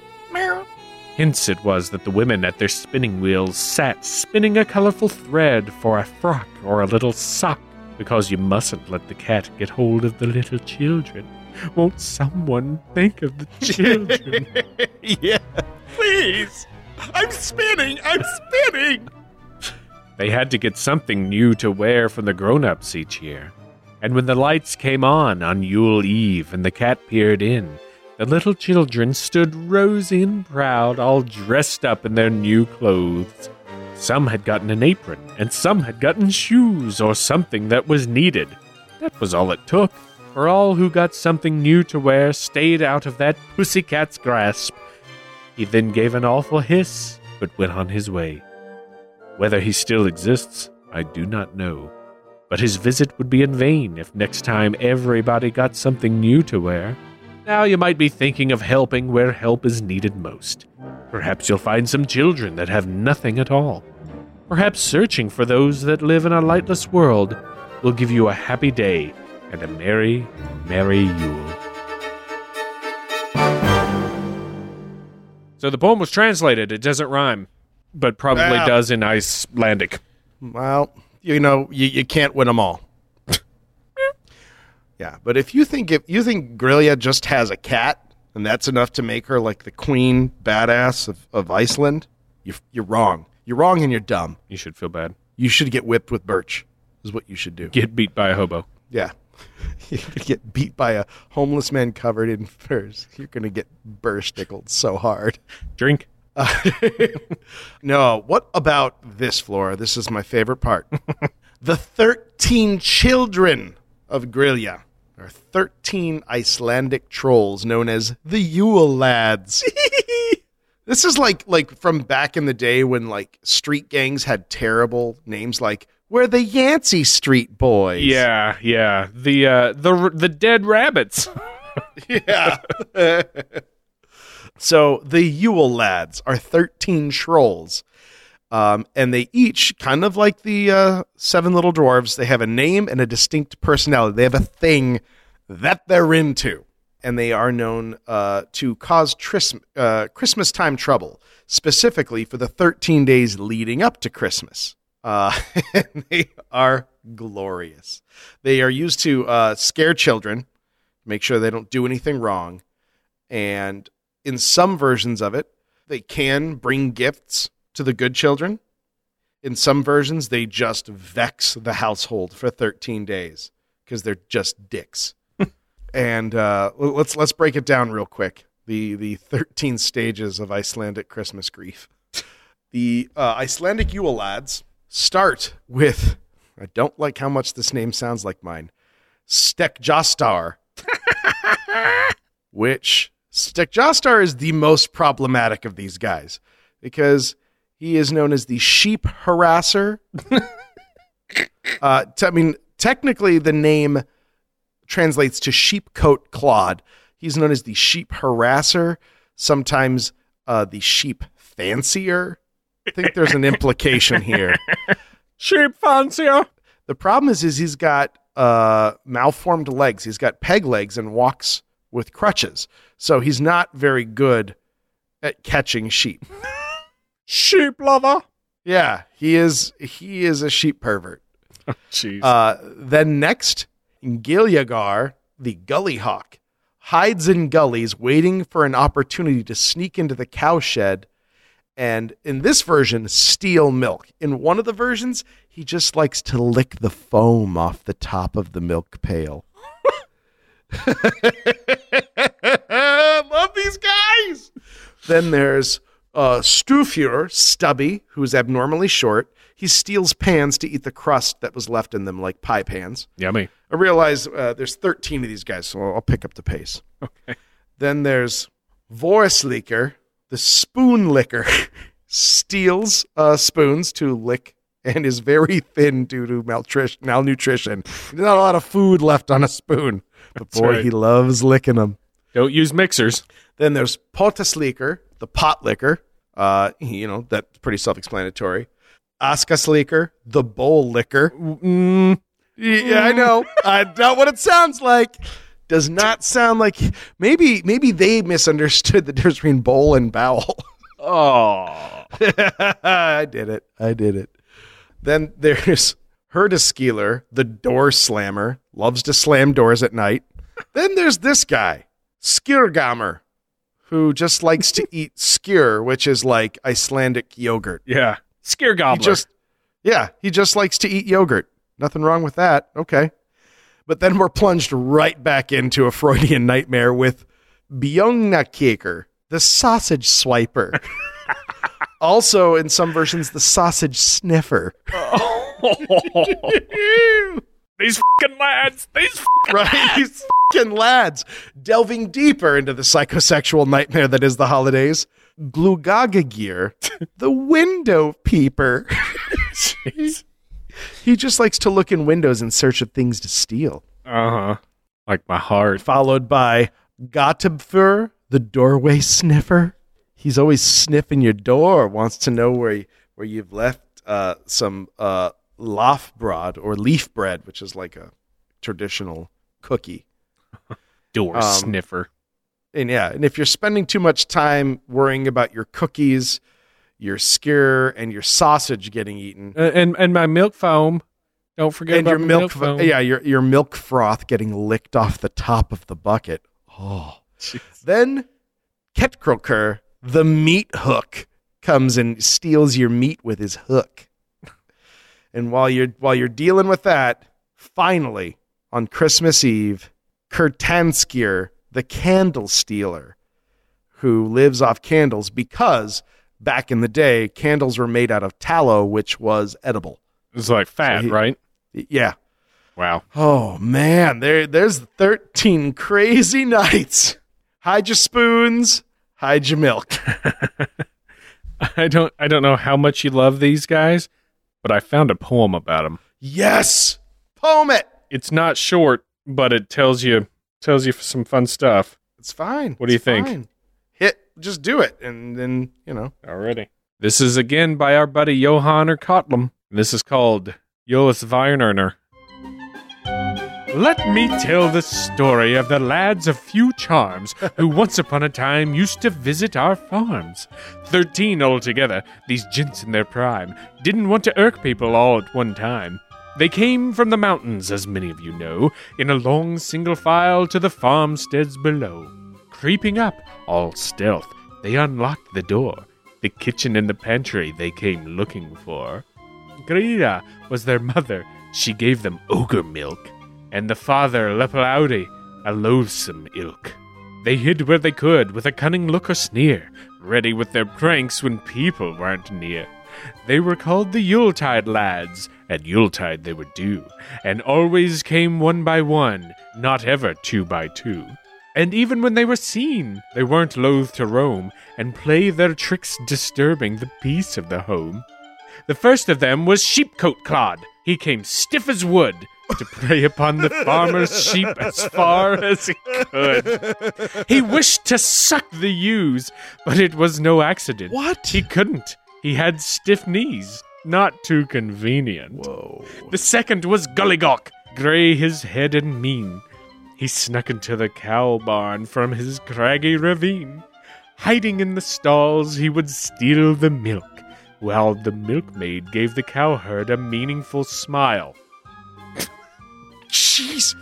Hence it was that the women at their spinning wheels sat spinning a colorful thread for a frock or a little sock, because you mustn't let the cat get hold of the little children. Won't someone think of the children? (laughs) yeah. Please. I'm spinning. I'm spinning. They had to get something new to wear from the grown ups each year. And when the lights came on on Yule Eve and the cat peered in, the little children stood rosy and proud, all dressed up in their new clothes. Some had gotten an apron, and some had gotten shoes or something that was needed. That was all it took, for all who got something new to wear stayed out of that pussycat's grasp. He then gave an awful hiss, but went on his way. Whether he still exists, I do not know. But his visit would be in vain if next time everybody got something new to wear. Now you might be thinking of helping where help is needed most. Perhaps you'll find some children that have nothing at all. Perhaps searching for those that live in a lightless world will give you a happy day and a merry, merry Yule. So the poem was translated. It doesn't rhyme, but probably Ah. does in Icelandic. Well, you know, you, you can't win them all. yeah, but if you think if you think Gryla just has a cat and that's enough to make her like the queen badass of, of Iceland, you, you're wrong. You're wrong and you're dumb. You should feel bad. You should get whipped with birch. Is what you should do. Get beat by a hobo. Yeah. (laughs) You're to get beat by a homeless man covered in furs. You're going to get burstickled so hard. Drink. (laughs) No, what about this, Flora? This is my favorite part. (laughs) the 13 children of Gryla are 13 Icelandic trolls known as the Yule Lads. This is like like from back in the day when like street gangs had terrible names like we're the Yancey Street Boys. Yeah, yeah. The uh, the the dead rabbits. (laughs) Yeah. (laughs) so the Yule lads are 13 trolls. Um, and they each, kind of like the uh, seven little dwarves, they have a name and a distinct personality. They have a thing that they're into. And they are known uh, to cause tris- uh, Christmas time trouble, specifically for the 13 days leading up to Christmas. Uh, (laughs) they are glorious. They are used to uh, scare children, make sure they don't do anything wrong. And in some versions of it, they can bring gifts to the good children. In some versions, they just vex the household for 13 days because they're just dicks. And uh, let's let's break it down real quick. The the 13 stages of Icelandic Christmas grief. The uh, Icelandic Yule lads start with I don't like how much this name sounds like mine. Stekkjarstaur, (laughs) which Stekkjarstaur is the most problematic of these guys because he is known as the sheep harasser. (laughs) uh, t- I mean, technically, the name translates to sheepcoat clod. He's known as the sheep harasser, sometimes uh, the sheep fancier. I think there's an implication here. (laughs) Sheep fancier. The problem is, is he's got uh, malformed legs. He's got peg legs and walks with crutches. So he's not very good at catching sheep. (laughs) Sheep lover. Yeah, he is. He is a sheep pervert. (laughs) Jeez. Uh, then next, Giljagaur, the gully hawk, hides in gullies, waiting for an opportunity to sneak into the cowshed. And in this version, steal milk. In one of the versions, he just likes to lick the foam off the top of the milk pail. (laughs) Love these guys. Then there's uh, Stúfur, Stubby, who's abnormally short. He steals pans to eat the crust that was left in them, like pie pans. Yummy. I realize uh, there's 13 of these guys, so I'll, I'll pick up the pace. Okay. Then there's Þvörusleikir, the spoon licker, (laughs) steals uh, spoons to lick and is very thin due to maltrition, malnutrition. There's not a lot of food left on a spoon, (laughs) but That's boy, right. he loves licking them. Don't use mixers. Then there's Pottasleikir, the pot licker. Uh, you know, that's pretty self explanatory. Askasleikir, the bowl licker. Mm, Yeah, I know. (laughs) I know what it sounds like. Does not sound like maybe maybe they misunderstood the difference between bowl and bowel. (laughs) oh. I did it. I did it. Then there's Hurðaskellir, the door slammer, loves to slam doors at night. Then there's this guy, Skyrgámur, who just likes to (laughs) eat skyr, which is like Icelandic yogurt. Yeah. Scare He gobbler. just, yeah, he just likes to eat yogurt. Nothing wrong with that. Okay. But then we're plunged right back into a Freudian nightmare with Bjúgnakrækir, the sausage swiper. (laughs) also, in some versions, the sausage sniffer. (laughs) These fucking lads. These fucking right? These fucking lads delving deeper into the psychosexual nightmare that is the holidays. Gluggagægir, (laughs) the window peeper. (laughs) he just likes to look in windows in search of things to steal. Uh huh. Like my heart. Followed by Gáttaþefur, the doorway sniffer. He's always sniffing your door, wants to know where where you've left uh, some uh, bread or leaf bread, which is like a traditional cookie. (laughs) Door Um, sniffer. And yeah, and if you're spending too much time worrying about your cookies, your skyr, and your sausage getting eaten, Uh, and and my milk foam. Don't forget and about your my milk, foam. yeah, your your milk froth getting licked off the top of the bucket. Oh, then Ketkrókur, the meat hook, comes and steals your meat with his hook. And while you're while you're dealing with that, finally on Christmas Eve, Kertasníkir, the candle stealer, who lives off candles because back in the day, candles were made out of tallow, which was edible. It's like fat, he- right? Yeah. Wow. Oh man, there there's 13 crazy (laughs) nights. Hide your spoons, hide your milk. (laughs) I don't I don't know how much you love these guys, but I found a poem about them. Yes. Poem it. It's not short, but it tells you tells you some fun stuff It's fine. What do you It's think? fine. Hit just do it and then, you know. already. This is again by our buddy Johann úr Kötlum. This is called Jólasveinarnir. Let me tell the story of the lads of few charms who (laughs) once upon a time used to visit our farms. Thirteen altogether, these gents in their prime didn't want to irk people all at one time. They came from the mountains, as many of you know, in a long single file to the farmsteads below. Creeping up, all stealth, they unlocked the door. The kitchen and the pantry they came looking for. Gryla was their mother. She gave them ogre milk. And the father, Leppalúði, a loathsome ilk. They hid where they could with a cunning look or sneer, ready with their pranks when people weren't near. They were called the Yuletide lads. At Yuletide they were due, and always came one by one, not ever two by two. And even when they were seen, they weren't loath to roam and play their tricks, disturbing the peace of the home. The first of them was Sheepcoat Clod. He came stiff as wood to prey upon the (laughs) farmer's sheep as far as he could. He wished to suck the ewes, but it was no accident. What? He couldn't. He had stiff knees, not too convenient. Whoa. The second was Gullygawk, grey his head and mean. He snuck into the cow barn from his craggy ravine. Hiding in the stalls, he would steal the milk, while the milkmaid gave the cowherd a meaningful smile. Jeez.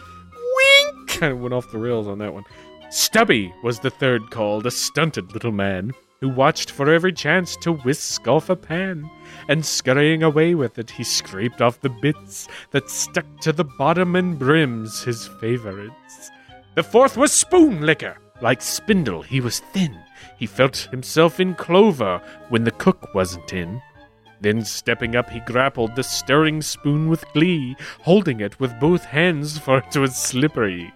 Wink. Kind of went off the rails on that one. Stubby was the third called, a stunted little man who watched for every chance to whisk off a pan. And scurrying away with it, he scraped off the bits that stuck to the bottom and brims his favorites. The fourth was Spoon Licker. Like Spindle, he was thin. He felt himself in clover when the cook wasn't in. Then, stepping up, he grappled the stirring spoon with glee, holding it with both hands, for it was slippery.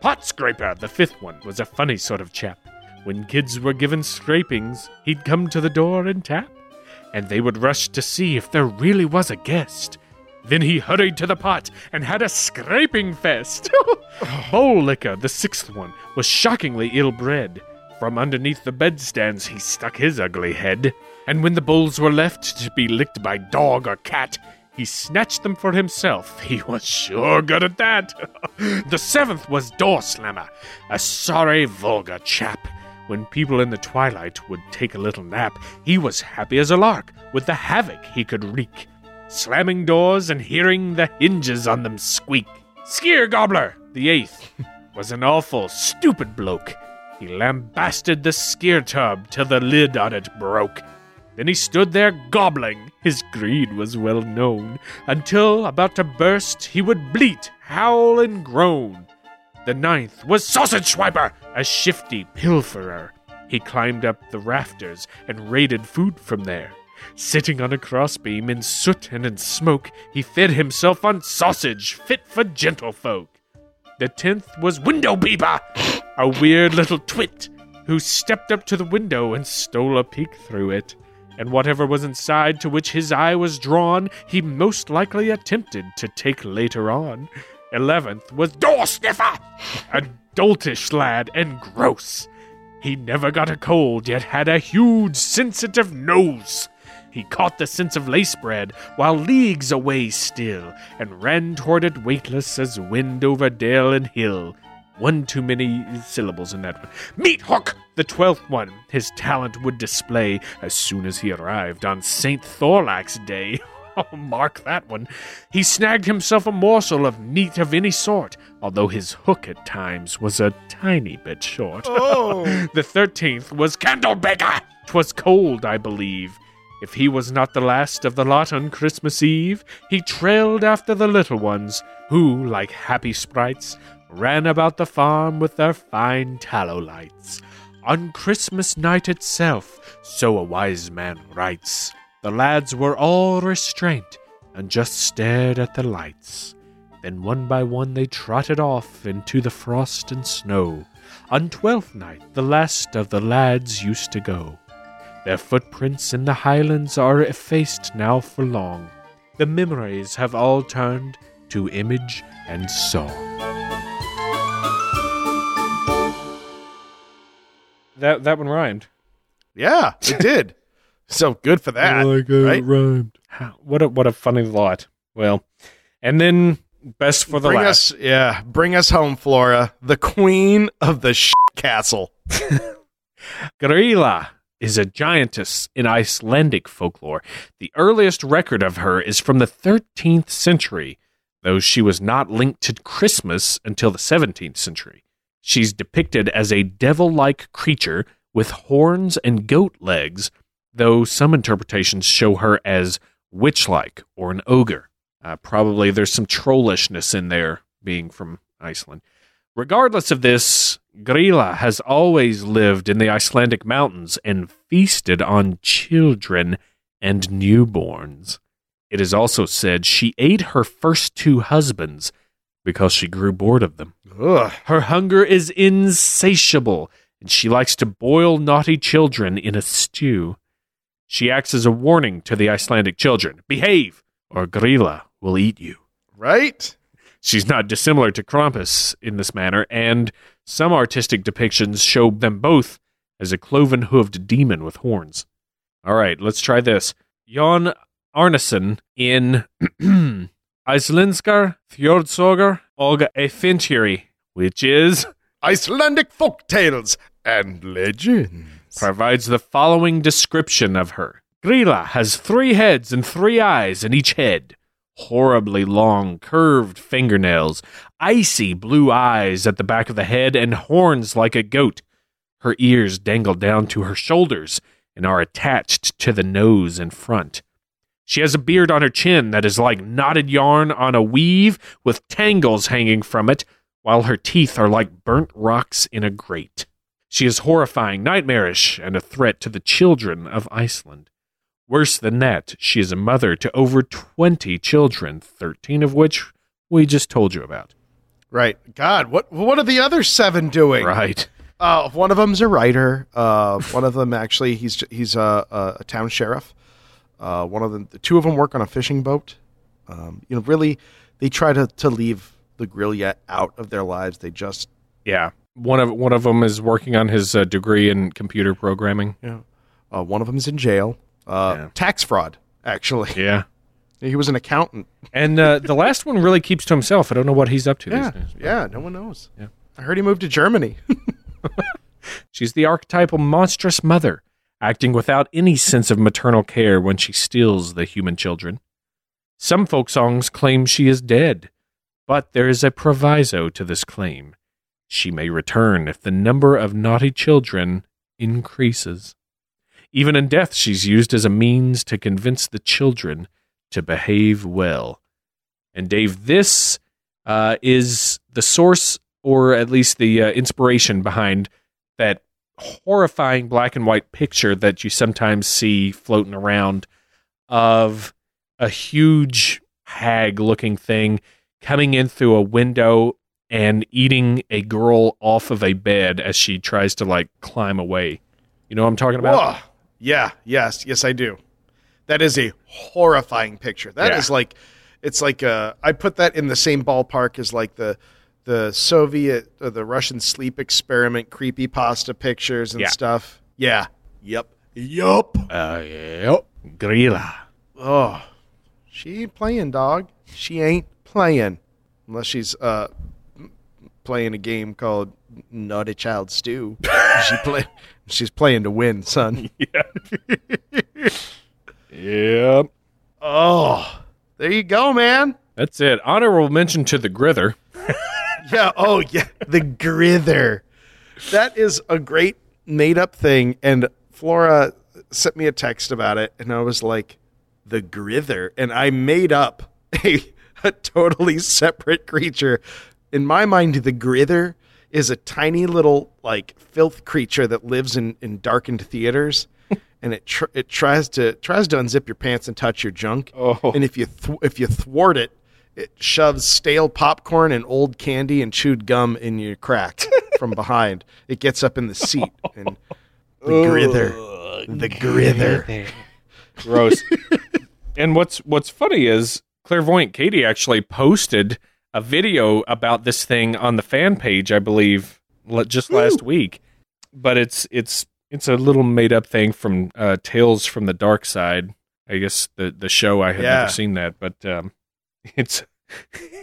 Pot Scraper, the fifth one, was a funny sort of chap. When kids were given scrapings, he'd come to the door and tap, and they would rush to see if there really was a guest. Then he hurried to the pot and had a scraping fest. (laughs) Bowl Licker, the sixth one, was shockingly ill bred. From underneath the bedstands he stuck his ugly head, and when the bowls were left to be licked by dog or cat, he snatched them for himself. (laughs) He was sure good at that. (laughs) the seventh was Door Slammer, a sorry, vulgar chap. When people in the twilight would take a little nap, he was happy as a lark with the havoc he could wreak, slamming doors and hearing the hinges on them squeak. Skyr Gobbler, the eighth, (laughs) was an awful, stupid bloke. He lambasted the skyr tub till the lid on it broke. Then he stood there gobbling, his greed was well known, until, about to burst, he would bleat, howl, and groan. The ninth was Sausage Swiper, a shifty pilferer. He climbed up the rafters and raided food from there. Sitting on a crossbeam in soot and in smoke, he fed himself on sausage fit for gentlefolk. The tenth was Window Peeper, a weird little twit who stepped up to the window and stole a peek through it. And whatever was inside to which his eye was drawn, he most likely attempted to take later on. Eleventh was Door Sniffer, a doltish lad and gross. He never got a cold, yet had a huge sensitive nose. He caught the scent of lace bread while leagues away still, and ran toward it weightless as wind over dale and hill. One too many syllables in that one. Meat Hook, the twelfth one, his talent would display as soon as he arrived on St. Thorlak's Day. (laughs) (laughs) Oh, mark that one. He snagged himself a morsel of meat of any sort, although his hook at times was a tiny bit short. Oh. (laughs) the thirteenth was Candle Beggar. 'Twas cold, I believe. If he was not the last of the lot on Christmas Eve, he trailed after the little ones, who, like happy sprites, ran about the farm with their fine tallow lights. On Christmas night itself, so a wise man writes, the lads were all restraint and just stared at the lights. Then one by one they trotted off into the frost and snow. On Twelfth Night, the last of the lads used to go. Their footprints in the highlands are effaced now for long. The memories have all turned to image and song. That that one rhymed. Yeah, it did. (laughs) so good for that. right? rhymed. What a what a funny thought. Well, and then best for the bring last. us, yeah, bring us home, Flora, the queen of the (laughs) sh- castle. (laughs) Gryla is a giantess in Icelandic folklore. The earliest record of her is from the 13th century, though she was not linked to Christmas until the 17th century. She's depicted as a devil like creature with horns and goat legs, though some interpretations show her as witch like or an ogre. Uh, probably there's some trollishness in there, being from Iceland. Regardless of this, Gryla has always lived in the Icelandic mountains and feasted on children and newborns. It is also said she ate her first two husbands because she grew bored of them. Ugh. Her hunger is insatiable, and she likes to boil naughty children in a stew. She acts as a warning to the Icelandic children behave, or Gryla will eat you. Right? She's not dissimilar to Krampus in this manner, and some artistic depictions show them both as a cloven hoofed demon with horns. All right, let's try this. Jón Árnason in (clears throat) Íslenzkar þjóðsögur og æfintýri, which is Icelandic folk tales and legends. Provides the following description of her. Gryla has three heads and three eyes in each head. Horribly long, curved fingernails, icy blue eyes at the back of the head, and horns like a goat. Her ears dangle down to her shoulders and are attached to the nose in front. She has a beard on her chin that is like knotted yarn on a weave with tangles hanging from it, while her teeth are like burnt rocks in a grate. She is horrifying, nightmarish, and a threat to the children of Iceland. Worse than that, she is a mother to over 20 children, 13 of which we just told you about. Right. God, what what are the other seven doing? Right. Uh, one of them's a writer. Uh, one of them actually, he's he's a, a, a town sheriff. Uh, one of them, the two of them work on a fishing boat. Um, you know, really, they try to to leave the Gryla out of their lives. They just, Yeah. One of one of them is working on his uh, degree in computer programming. Yeah. uh, one of them's in jail. Uh, Yeah. Tax fraud, actually. (laughs) Yeah. He was an accountant. And uh, the last one really keeps to himself. I don't know what he's up to Yeah, these days. yeah. No one knows. Yeah. I heard he moved to Germany. (laughs) She's the archetypal monstrous mother, acting without any sense of maternal care when she steals the human children. Some folk songs claim she is dead, but there is a proviso to this claim. She may return if the number of naughty children increases. Even in death, she's used as a means to convince the children to behave well. And Dave, this uh, is the source, or at least the uh, inspiration behind that horrifying black and white picture that you sometimes see floating around of a huge hag looking thing coming in through a window and eating a girl off of a bed as she tries to like climb away. You know what I'm talking about? Whoa. Yeah, yes, yes, I do. That is a horrifying picture. That is Yeah. like, it's like uh, I put that in the same ballpark as like the the Soviet or the Russian sleep experiment creepy pasta pictures and Yeah. stuff. Yeah. Yep. Yup. Uh, yep. Gryla. Oh, she ain't playing, dog. She ain't playing unless she's uh playing a game called Naughty Child Stew. (laughs) she play. She's playing to win, son. (laughs) Yeah. yep. Oh, there you go, man. That's it. Honorable mention to the Grither. (laughs) Yeah. Oh, yeah. The Grither. That is a great made up thing. And Flora sent me a text about it, and I was like, the Grither. And I made up a, a totally separate creature. In my mind, the Grither is a tiny little, like, filth creature that lives in, in darkened theaters. (laughs) And it tr- it tries to tries to unzip your pants and touch your junk. Oh. And if you th- if you thwart it, it shoves stale popcorn and old candy and chewed gum in your crack (laughs) from behind. It gets up in the seat (laughs) and the grither, the grither. Gross. and what's what's funny is clairvoyant Katie actually posted a video about this thing on the fan page, I believe, just last week. But it's it's it's a little made up thing from uh, Tales from the Dark Side. I guess the the show I had Yeah. never seen that, but um, (laughs) it's (laughs)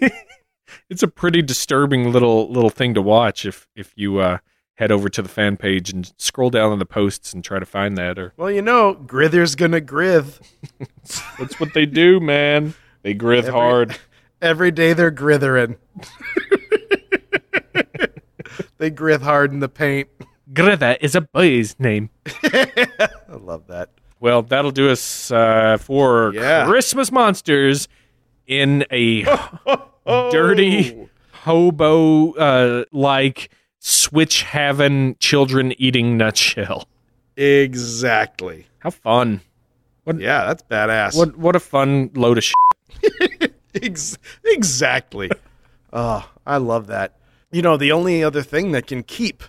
it's a pretty disturbing little little thing to watch if if you uh, head over to the fan page and scroll down on the posts and try to find that or Well, you know, grither's gonna grith. (laughs) That's what they do, man. They grith Every- hard. Every day they're grithering. (laughs) they grith hard in the paint. Gritha is a boy's name. (laughs) I love that. Well, that'll do us uh, for Yeah. Christmas monsters in a (laughs) Oh. dirty hobo uh, like switch having children eating nutshell. Exactly. How fun! Yeah, that's badass. What what a fun load of shit. Ex- exactly. oh, I love that. You know, the only other thing that can keep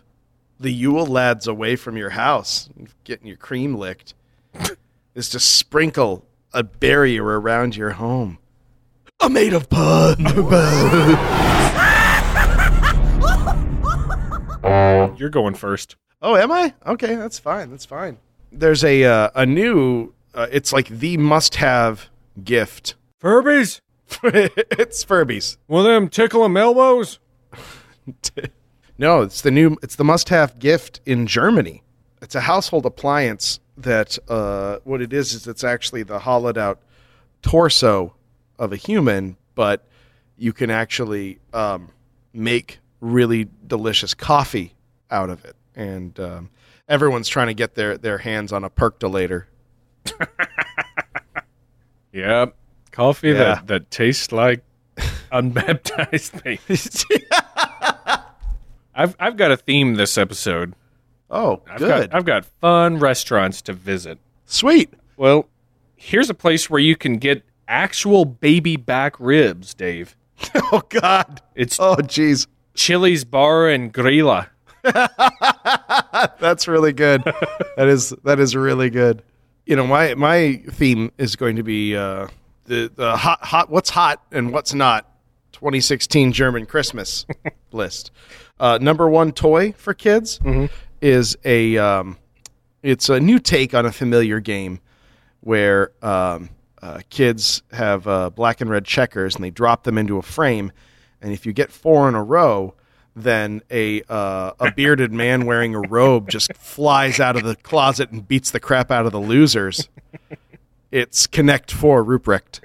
the Yule lads away from your house, getting your cream licked, is to sprinkle a barrier around your home. A made of pun. (laughs) You're going first. oh, am I? Okay, that's fine. That's fine. There's a uh, a new. Uh, it's like the must-have gift. Furbies? (laughs) it's Furbies. Will them tickle them elbows? (laughs) No, it's the new. It's the must-have gift in Germany. It's a household appliance that. Uh, what it is is it's actually the hollowed-out torso of a human, but you can actually um, make really delicious coffee out of it, and um, everyone's trying to get their their hands on a percolator. (laughs) Yep. Coffee Yeah. that, that tastes like (laughs) unbaptized baby. (laughs) I've I've got a theme this episode. oh, I've good, got I've got fun restaurants to visit. sweet. Well, here's a place where you can get actual baby back ribs, Dave. (laughs) Oh God. It's Oh jeez. Chili's Bar and Grilla. That's really good. that is that is really good. You know, my my theme is going to be uh, the the hot hot what's hot and what's not. 2016 German Christmas (laughs) list. Uh, number one toy for kids is a um, it's a new take on a familiar game where um, uh, kids have uh, black and red checkers and they drop them into a frame, and if you get four in a row, then a uh, a bearded man wearing a robe just flies out of the closet and beats the crap out of the losers. (laughs) It's Connect Four Ruprecht.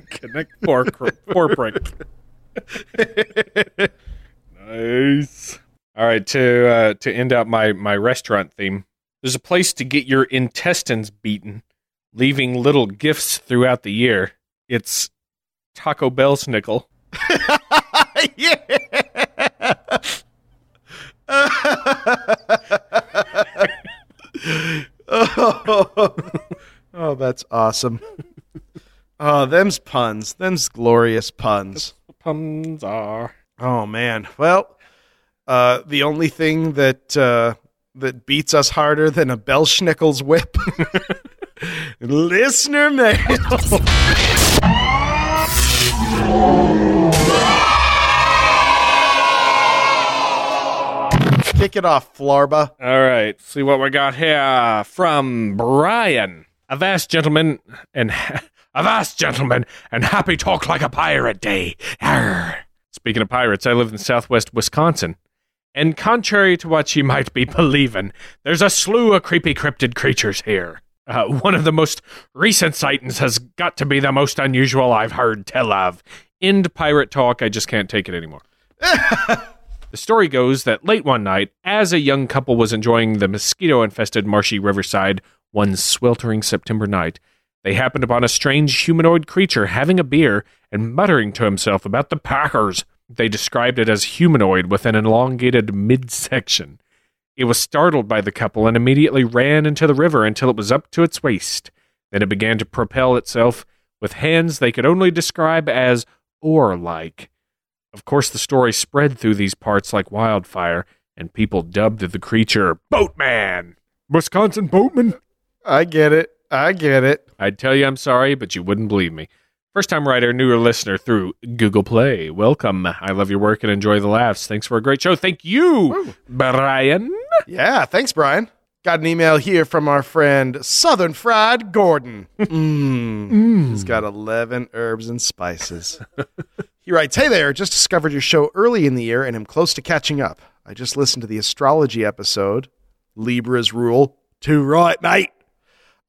(laughs) Connect four brick. nice. All right, to uh, to end out my my restaurant theme. There's a place to get your intestines beaten, leaving little gifts throughout the year. It's Taco Bell's nickel. (laughs) yeah. (laughs) oh, oh, that's awesome. (laughs) Oh, them's puns. Them's glorious puns. Puns are. Oh man. Well, uh, the only thing that uh, that beats us harder than a Belsnickel's whip, (laughs) listener mail. Kick it off, Flarba. All right, see what we got here from Brian. Avast, gentlemen, and (laughs) avast, gentlemen, and happy talk like a pirate day. Arr. Speaking of pirates, I live in southwest Wisconsin. And contrary to what you might be (laughs) believing, there's a slew of creepy cryptid creatures here. Uh, one of the most recent sightings has got to be the most unusual I've heard tell of. End pirate talk. I just can't take it anymore. (laughs) The story goes that late one night, as a young couple was enjoying the mosquito infested marshy riverside one sweltering September night, they happened upon a strange humanoid creature having a beer and muttering to himself about the Packers. They described it as humanoid with an elongated midsection. It was startled by the couple and immediately ran into the river until it was up to its waist. Then it began to propel itself with hands they could only describe as oar like. Of course, the story spread through these parts like wildfire, and people dubbed the creature Boatman. Wisconsin Boatman? I get it. I get it. I'd tell you I'm sorry, but you wouldn't believe me. First time writer, newer listener through Google Play. Welcome. I love your work and enjoy the laughs. Thanks for a great show. Thank you, Brian. Yeah, thanks, Brian. Got an email here from our friend Southern Fried Gordon. Mmm. (laughs) He's got 11 herbs and spices. he writes Hey there, just discovered your show early in the year and am close to catching up. I just listened to the astrology episode, Libra's Rule. Too right, mate.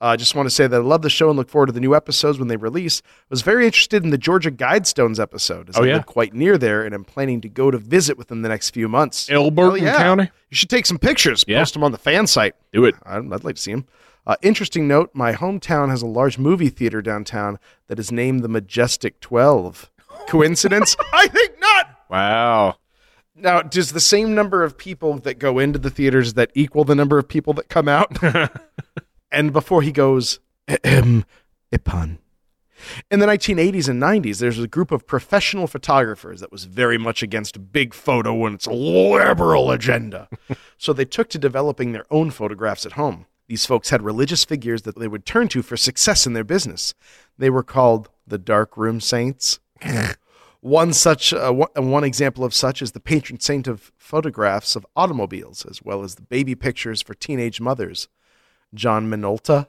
I uh, just want to say that I love the show and look forward to the new episodes when they release. I was very interested in the Georgia Guidestones episode, as Oh, I yeah? live quite near there and I'm planning to go to visit within the next few months. Elberton yeah. County? You should take some pictures, Yeah. post them on the fan site. Do it. I'd, I'd like to see them. Uh, interesting note my hometown has a large movie theater downtown that is named the Majestic 12. Coincidence? (laughs) I think not. Wow. Now, does the same number of people that go into the theaters that equal the number of people that come out? (laughs) and before he goes, ahem, a pun. In the 1980s and 90s, there's a group of professional photographers that was very much against big photo and its liberal agenda. (laughs) so they took to developing their own photographs at home. These folks had religious figures that they would turn to for success in their business. They were called the Darkroom Saints. (laughs) One such uh, one, one example of such is the patron saint of photographs of automobiles, as well as the baby pictures for teenage mothers. John Minolta.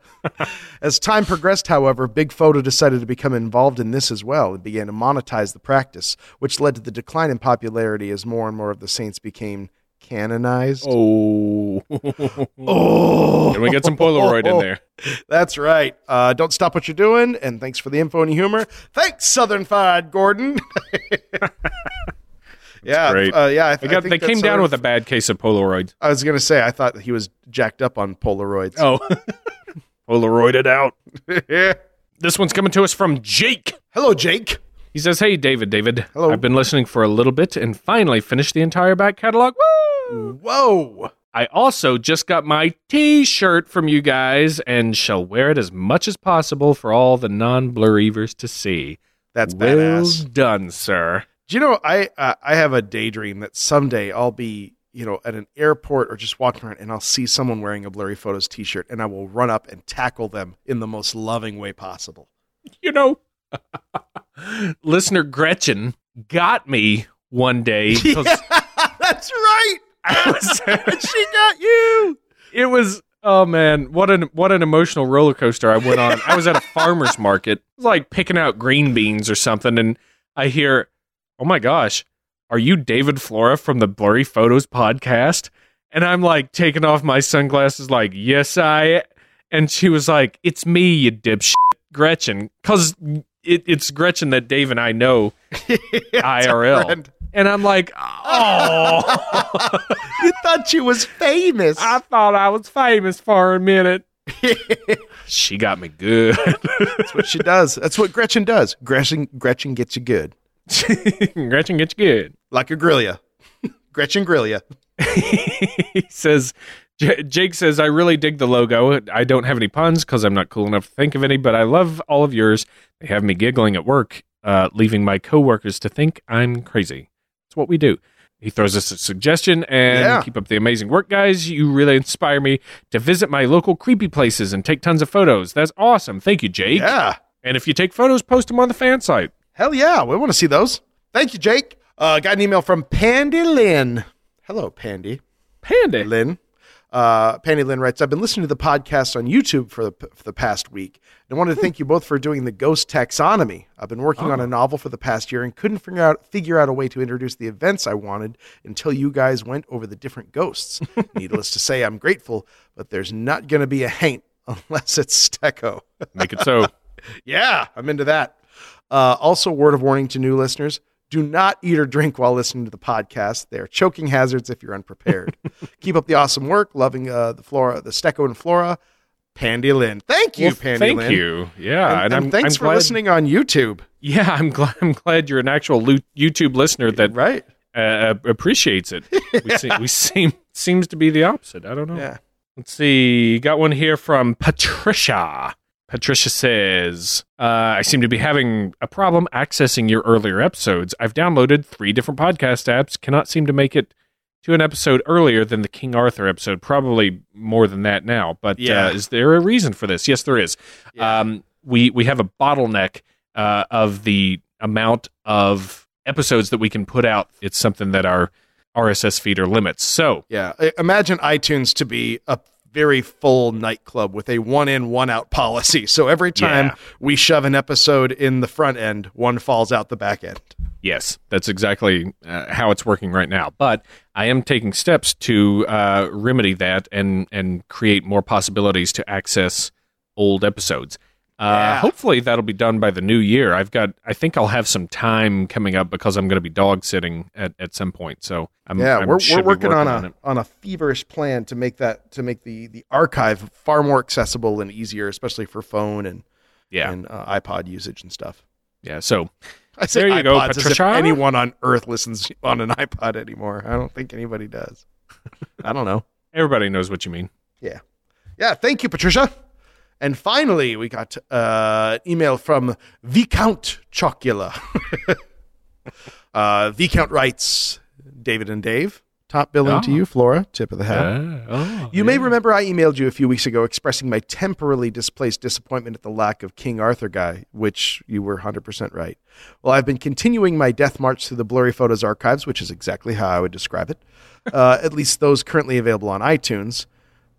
as time progressed, however, Big Photo decided to become involved in this as well and began to monetize the practice, which led to the decline in popularity as more and more of the saints became canonized. Oh. (laughs) Oh. Can we get some Polaroid in there? That's right. Uh, don't stop what you're doing, and thanks for the info and humor. Thanks, Southern Fried Gordon. (laughs) yeah, great. Uh, yeah. I, They, got, they came down with a bad case of Polaroids. I was gonna say I thought he was jacked up on Polaroids. Oh. (laughs) Polaroided out. This one's coming to us from Jake. Hello, Jake. He says, Hey, David, David. Hello. I've been listening for a little bit and finally finished the entire back catalog. Woo! Whoa. I also just got my t shirt from you guys and shall wear it as much as possible for all the non blurrievers to see. That's well badass. done, sir. Do you know I uh, I have a daydream that someday I'll be you know at an airport or just walking around and I'll see someone wearing a blurry photos T-shirt and I will run up and tackle them in the most loving way possible. You know, (laughs) listener Gretchen got me one day. (laughs) 'cause That's right. (laughs) Was- she got you. it was oh man what an what an emotional roller coaster i went on i was at a farmer's market like picking out green beans or something and i hear oh my gosh are you david flora from the blurry photos podcast and i'm like taking off my sunglasses like yes i and she was like it's me you dipshit gretchen because it, it's gretchen that dave and i know (laughs) irl and i'm like (laughs) oh You thought she was famous. I thought I was famous for a minute. (laughs) she got me good. That's what she does. That's what Gretchen does. Gretchen Gretchen gets you good. (laughs) Gretchen gets you good. Like a Gryla. (laughs) Gretchen Gryla. (laughs) he says, J- Jake says, I really dig the logo. I don't have any puns because I'm not cool enough to think of any, but I love all of yours. They have me giggling at work, uh, leaving my coworkers to think I'm crazy. That's what we do. He throws us a suggestion and Yeah. keep up the amazing work, guys. You really inspire me to visit my local creepy places and take tons of photos. That's awesome. Thank you, Jake. Yeah. And if you take photos, post them on the fan site. Hell yeah. We want to see those. Thank you, Jake. Uh, got an email from Pandy Lynn. Hello, Pandy. Pandy Lynn. Uh, Pandy Lynn writes, I've been listening to the podcast on YouTube for the, for the past week. And I wanted to thank you both for doing the ghost taxonomy. I've been working on a novel for the past year and couldn't figure out figure out a way to introduce the events I wanted until you guys went over the different ghosts. (laughs) Needless to say, I'm grateful, but there's not going to be a haint (laughs) unless it's Stecco. Make it so. (laughs) Yeah, I'm into that. Uh, also, word of warning to new listeners do not eat or drink while listening to the podcast. They are choking hazards if you're unprepared. (laughs) Keep up the awesome work. Loving uh, the flora, the Stecco and Flora. Pandy Lynn. Thank you, Well, Pandy thank Lynn. you. Yeah, And, and, and I'm thanks I'm for glad- listening on YouTube. Yeah, I'm glad. I'm glad you're an actual YouTube listener that Right? uh, appreciates it. (laughs) We, se- we seem seems to be the opposite. I don't know. Yeah. Let's see. Got one here from Patricia. Patricia says, uh, I seem to be having a problem accessing your earlier episodes. I've downloaded three different podcast apps, cannot seem to make it to an episode earlier than the King Arthur episode. Probably more than that now. But Yeah. uh, is there a reason for this? Yes, there is. Um, we, we have a bottleneck uh, of the amount of episodes that we can put out. It's something that our RSS feeder limits. So, Yeah. Imagine iTunes to be a very full nightclub with a one in, one out policy. So every time Yeah. we shove an episode in the front end, one falls out the back end. Yes, that's exactly uh, how it's working right now. But I am taking steps to uh, remedy that and and create more possibilities to access old episodes. Uh, Yeah. Hopefully that'll be done by the new year. I've got. I think I'll have some time coming up because I'm going to be dog sitting at, at some point. So I'm, Yeah, I'm- we're, we're be working, on a it. on a feverish plan to make that to make the the archive far more accessible and easier, especially for phone and Yeah, and uh, iPod usage and stuff. yeah. So (laughs) I say There you go, Patricia. anyone on Earth listens on an iPod anymore. I don't think anybody does. (laughs) I don't know. everybody knows what you mean. Yeah, yeah. Thank you, Patricia. And finally, we got uh, an email from Viscount Chocula. (laughs) uh, Viscount writes, David and Dave, top billing to Oh. you, Flora, tip of the hat. Oh, You may remember I emailed you a few weeks ago expressing my temporarily displaced disappointment at the lack of King Arthur guy, which you were 100% right. Well, I've been continuing my death march through the blurry photos archives, which is exactly how I would describe it, uh, at least those currently available on iTunes.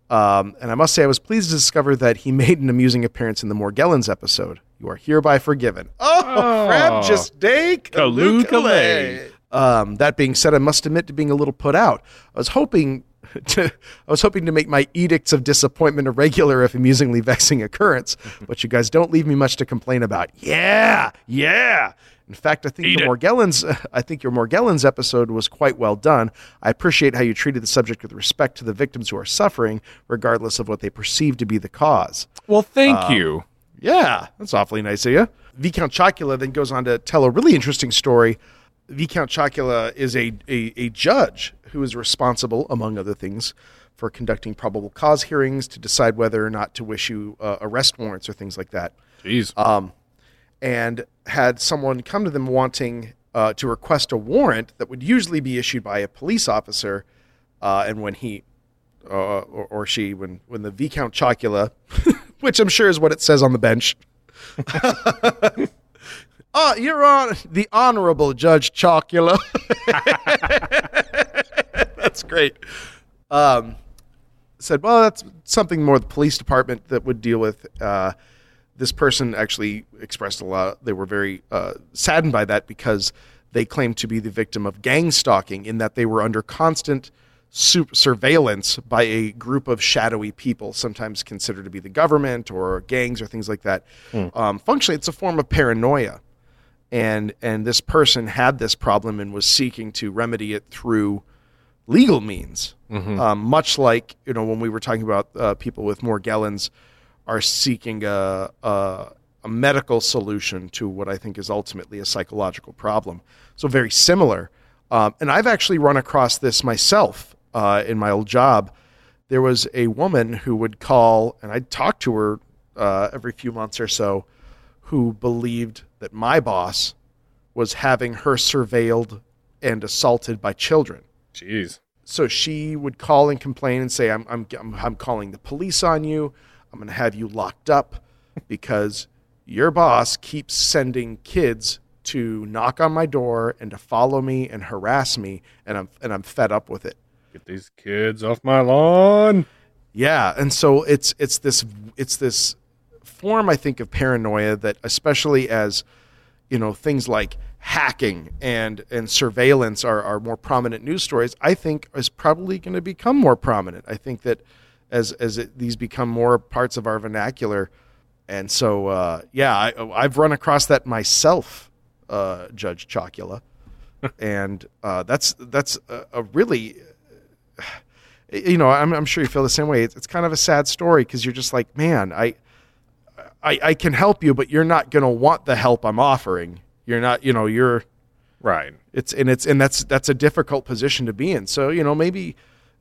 Um, and I must say, I was pleased to discover that he (laughs) made an amusing appearance in the Morgellons episode. You are hereby forgiven. Oh, Oh. crab just kaloo. Um, that being said, I must admit to being a little put out. I was hoping (laughs) to, I was hoping to make my edicts of disappointment a regular, if amusingly (laughs) vexing occurrence. but you guys don't leave me much to complain about. Yeah, yeah. In fact, I think Eat your it. Morgellons, (laughs) I think your Morgellons episode was quite well done. I appreciate how you treated the subject with respect to the victims who are suffering, regardless of what they perceive to be the cause. Well, thank Um, you. Yeah, that's awfully nice of you. Viscount Chocula then goes on to tell a really interesting story. Viscount Chocula is a, a, a judge who is responsible, among other things, for conducting probable cause hearings to decide whether or not to issue uh, arrest warrants or things like that. Jeez. uh, And had someone come to them wanting uh, to request a warrant that would usually be issued by a police officer, uh, and when he uh, or, or she, when when the Viscount Chocula, (laughs) which I'm sure is what it says on the bench. (laughs) Oh, you're on the Honorable Judge Chocula. (laughs) that's great. Um, said, well, that's something more the police department that would deal with. This person actually expressed a lot. They were very uh, saddened by that because they claimed to be the victim of gang stalking, in that they were under constant su- surveillance by a group of shadowy people, sometimes considered to be the government or gangs or things like that. Um, functionally, it's a form of paranoia and and this person had this problem and was seeking to remedy it through legal means. Um, much like you know when we were talking about uh, people with Morgellons are seeking a, a a medical solution to what I think is ultimately a psychological problem. So very similar. Um, and I've actually run across this myself uh, in my old job. There was a woman who would call, and I'd talk to her uh, every few months or so, who believed that my boss was having her surveilled and assaulted by children. Jeez. So she would call and complain and say, "I'm I'm I'm, I'm calling the police on you. I'm going to have you locked up because your boss keeps sending kids to knock on my door and to follow me and harass me, and I'm and I'm fed up with it." Get these kids off my lawn. Yeah, and so it's it's this it's this form I think of paranoia that especially as you know things like hacking and and surveillance are, are more prominent news stories, I think is probably going to become more prominent. I think that as as it, these become more parts of our vernacular, and so uh, yeah, I, I've run across that myself, uh, Judge Chocula, (laughs) and uh, that's that's a, a really you know, I'm, I'm sure you feel the same way. It's, it's kind of a sad story because you're just like, man, I, I, I can help you, but you're not going to want the help I'm offering. You're not, you know, you're, Right. it's, and it's, and that's, that's a difficult position to be in. So, you know, maybe,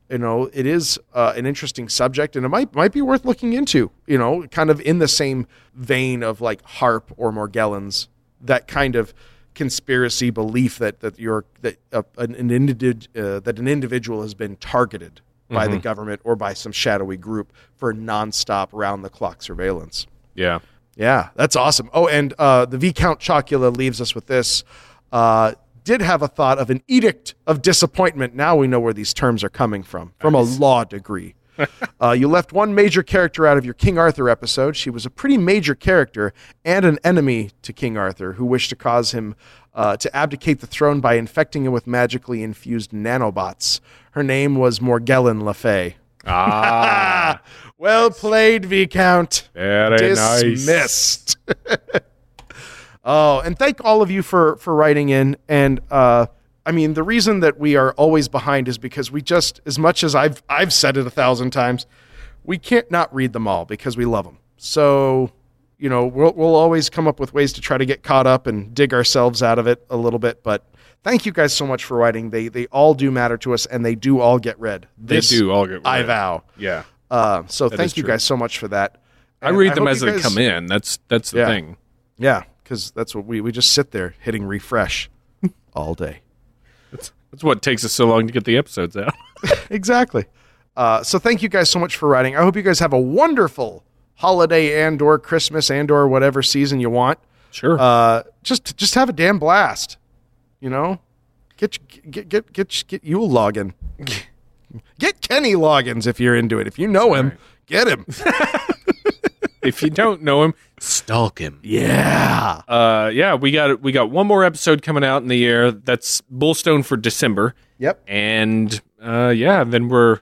you know, it is uh, an interesting subject and it might, might be worth looking into, you know, kind of in the same vein of like HAARP or Morgellons, that kind of conspiracy belief that, that you're, that uh, an, an individ, uh, that an individual has been targeted by the government or by some shadowy group for nonstop round the clock surveillance. Yeah. Yeah, that's awesome. Oh, and uh, the Viscount Chocula leaves us with this. Uh, did have a thought of an edict of disappointment. Now we know where these terms are coming from, from a law degree. (laughs) uh, you left one major character out of your King Arthur episode. She was a pretty major character and an enemy to King Arthur who wished to cause him uh, to abdicate the throne by infecting him with magically infused nanobots. Her name was Morgellon Le Fay. Ah. (laughs) well played, Viscount Very nice. dismissed. (laughs) oh, and thank all of you for for writing in. And uh, I mean, the reason that we are always behind is because we just, as much as I've I've said it a thousand times, we can't not read them all because we love them. So. You know, we'll, we'll always come up with ways to try to get caught up and dig ourselves out of it a little bit. But thank you guys so much for writing. They they all do matter to us, and they do all get read. They This do all get read. I vow. Yeah. Uh, so is thank you true. guys so much for that. I And read them hope as they come in. That's that's the Yeah. thing. Yeah, because that's what we we just sit there hitting refresh (laughs) all day. That's, that's what takes us so long to get the episodes out. (laughs) Exactly. Uh, so thank you guys so much for writing. I hope you guys have a wonderful holiday and or Christmas and or whatever season you want. Sure. Uh, just just have a damn blast. You know, get get get get get Yule logging. (laughs) Get Kenny Loggins if you're into it. If you know him, get him. If you don't know him, stalk him. yeah. Uh, yeah, we got we got one more episode coming out in the year. That's Bullstone for December, Yep. and uh, yeah, then we're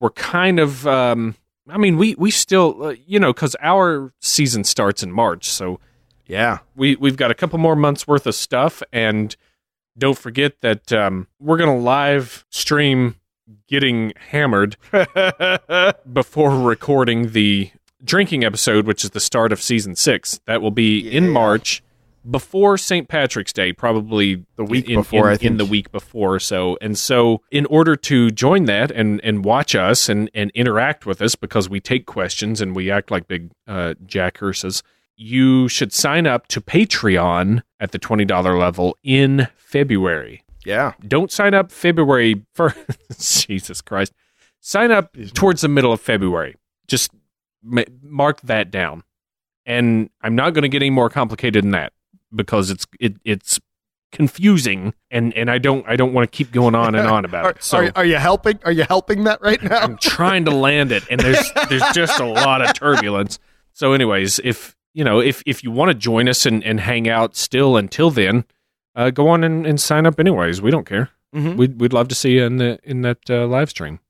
we're kind of. Um, I mean, we we still, uh, you know, because our season starts in March, so Yeah. we we've got a couple more months worth of stuff, and don't forget that um, we're gonna live stream getting hammered (laughs) before recording the drinking episode, which is the start of season six. That will be in March before St. Patrick's Day, probably The week in, before, in, in the week before. So and so, in order to join that and and watch us and and interact with us, because we take questions and we act like big uh, jack jackhurses. You should sign up to Patreon at the twenty dollar level in February Yeah. don't sign up February 1st. (laughs) Jesus Christ. Sign up towards the middle of February. Just mark that down. And I'm not going to get any more complicated than that because it's it, it's confusing and and I don't I don't want to keep going on and on about (laughs) Are, it. So are, are you helping? Are you helping that right now? I'm trying to land it, and there's there's just a lot of turbulence. So, anyways, if you know if if you want to join us and, and hang out still until then, uh, go on and, and sign up. Anyways, we don't care. Mhm. We'd we'd love to see you in the in that uh, live stream.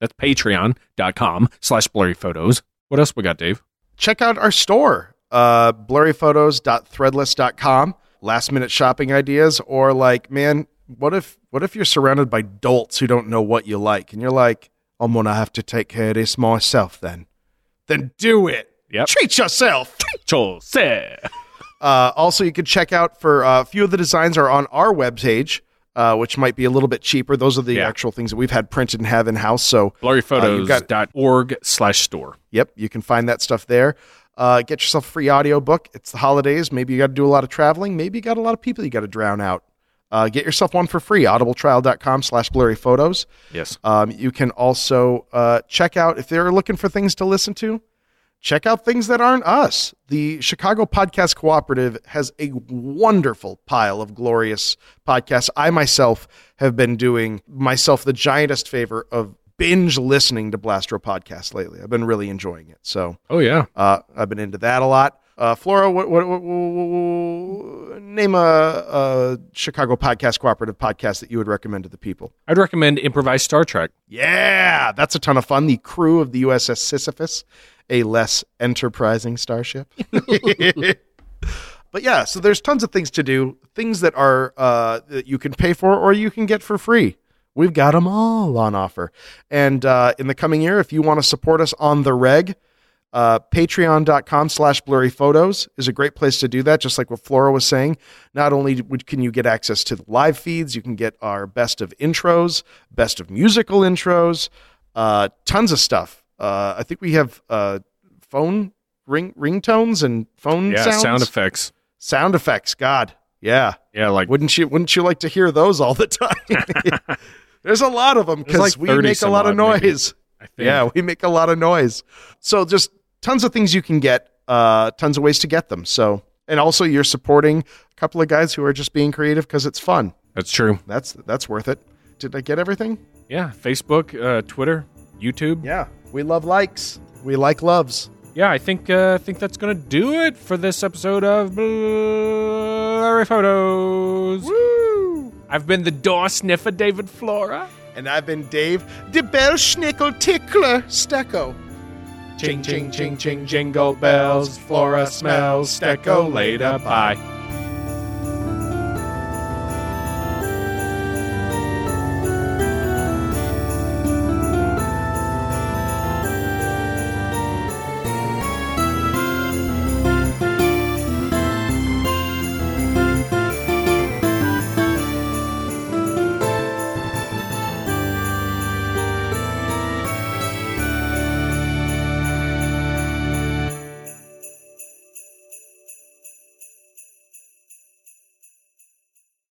That's patreon.com slash blurry photos. What else we got, Dave? check out our store, uh, blurryphotos.threadless.com. Last minute shopping ideas, or like, man, what if what if you're surrounded by dolts who don't know what you like, and you're like, I'm gonna have to take care of this myself. Then, then do it. Yep. Treat yourself. Chose. Uh, also, you can check out for uh, a few of the designs are on our webpage, uh, which might be a little bit cheaper. Those are the Yeah. actual things that we've had printed and have in house. So, Uh, you've got- slash store. Yep, you can find that stuff there. Uh, get yourself a free audiobook. It's the holidays. Maybe you got to do a lot of traveling. Maybe you got a lot of people you got to drown out. Uh, get yourself one for free. Audibletrial.com slash blurry photos. Yes. Um, you can also uh, check out, if they're looking for things to listen to, check out things that aren't us. The Chicago Podcast Cooperative has a wonderful pile of glorious podcasts. I myself have been doing myself the giantest favor of binge listening to Blastro podcasts lately. I've been really enjoying it. So Oh, yeah. uh, I've been into that a lot. Uh, Flora, what, what, what, what- name a, a Chicago Podcast Cooperative podcast that you would recommend to the people. I'd recommend Improvised Star Trek. Yeah, that's a ton of fun. The crew of the USS Sisyphus, a less enterprising starship. (laughs) but yeah, so there's tons of things to do, things that are uh, that you can pay for or you can get for free. We've got them all on offer. And uh, in the coming year, if you want to support us on the reg, uh, patreon.com slash blurry photos is a great place to do that just like what flora was saying not only can you get access to the live feeds you can get our best of intros best of musical intros uh, tons of stuff uh, i think we have uh, phone ring ringtones and phone Yeah, sounds sound effects. sound effects god yeah Yeah, like wouldn't you wouldn't you like to hear those all the (laughs) time (laughs) there's a lot of them There's like because we make a lot of maybe. noise I think. yeah, we make a lot of noise. So just tons of things you can get, uh, tons of ways to get them. So and also you're supporting a couple of guys who are just being creative because it's fun. That's true. That's that's worth it. Did I get everything? Yeah, Facebook, uh, Twitter, YouTube. Yeah, we love likes. We like loves. Yeah, I think uh, I think that's gonna do it for this episode of Blurry Photos. Woo! I've been the door sniffer, David Flora. And I've been Dave, the Belsnickel tickler stecco. Ching, ching, ching, ching, jingle bells. Flora smells. Stecco later. Bye.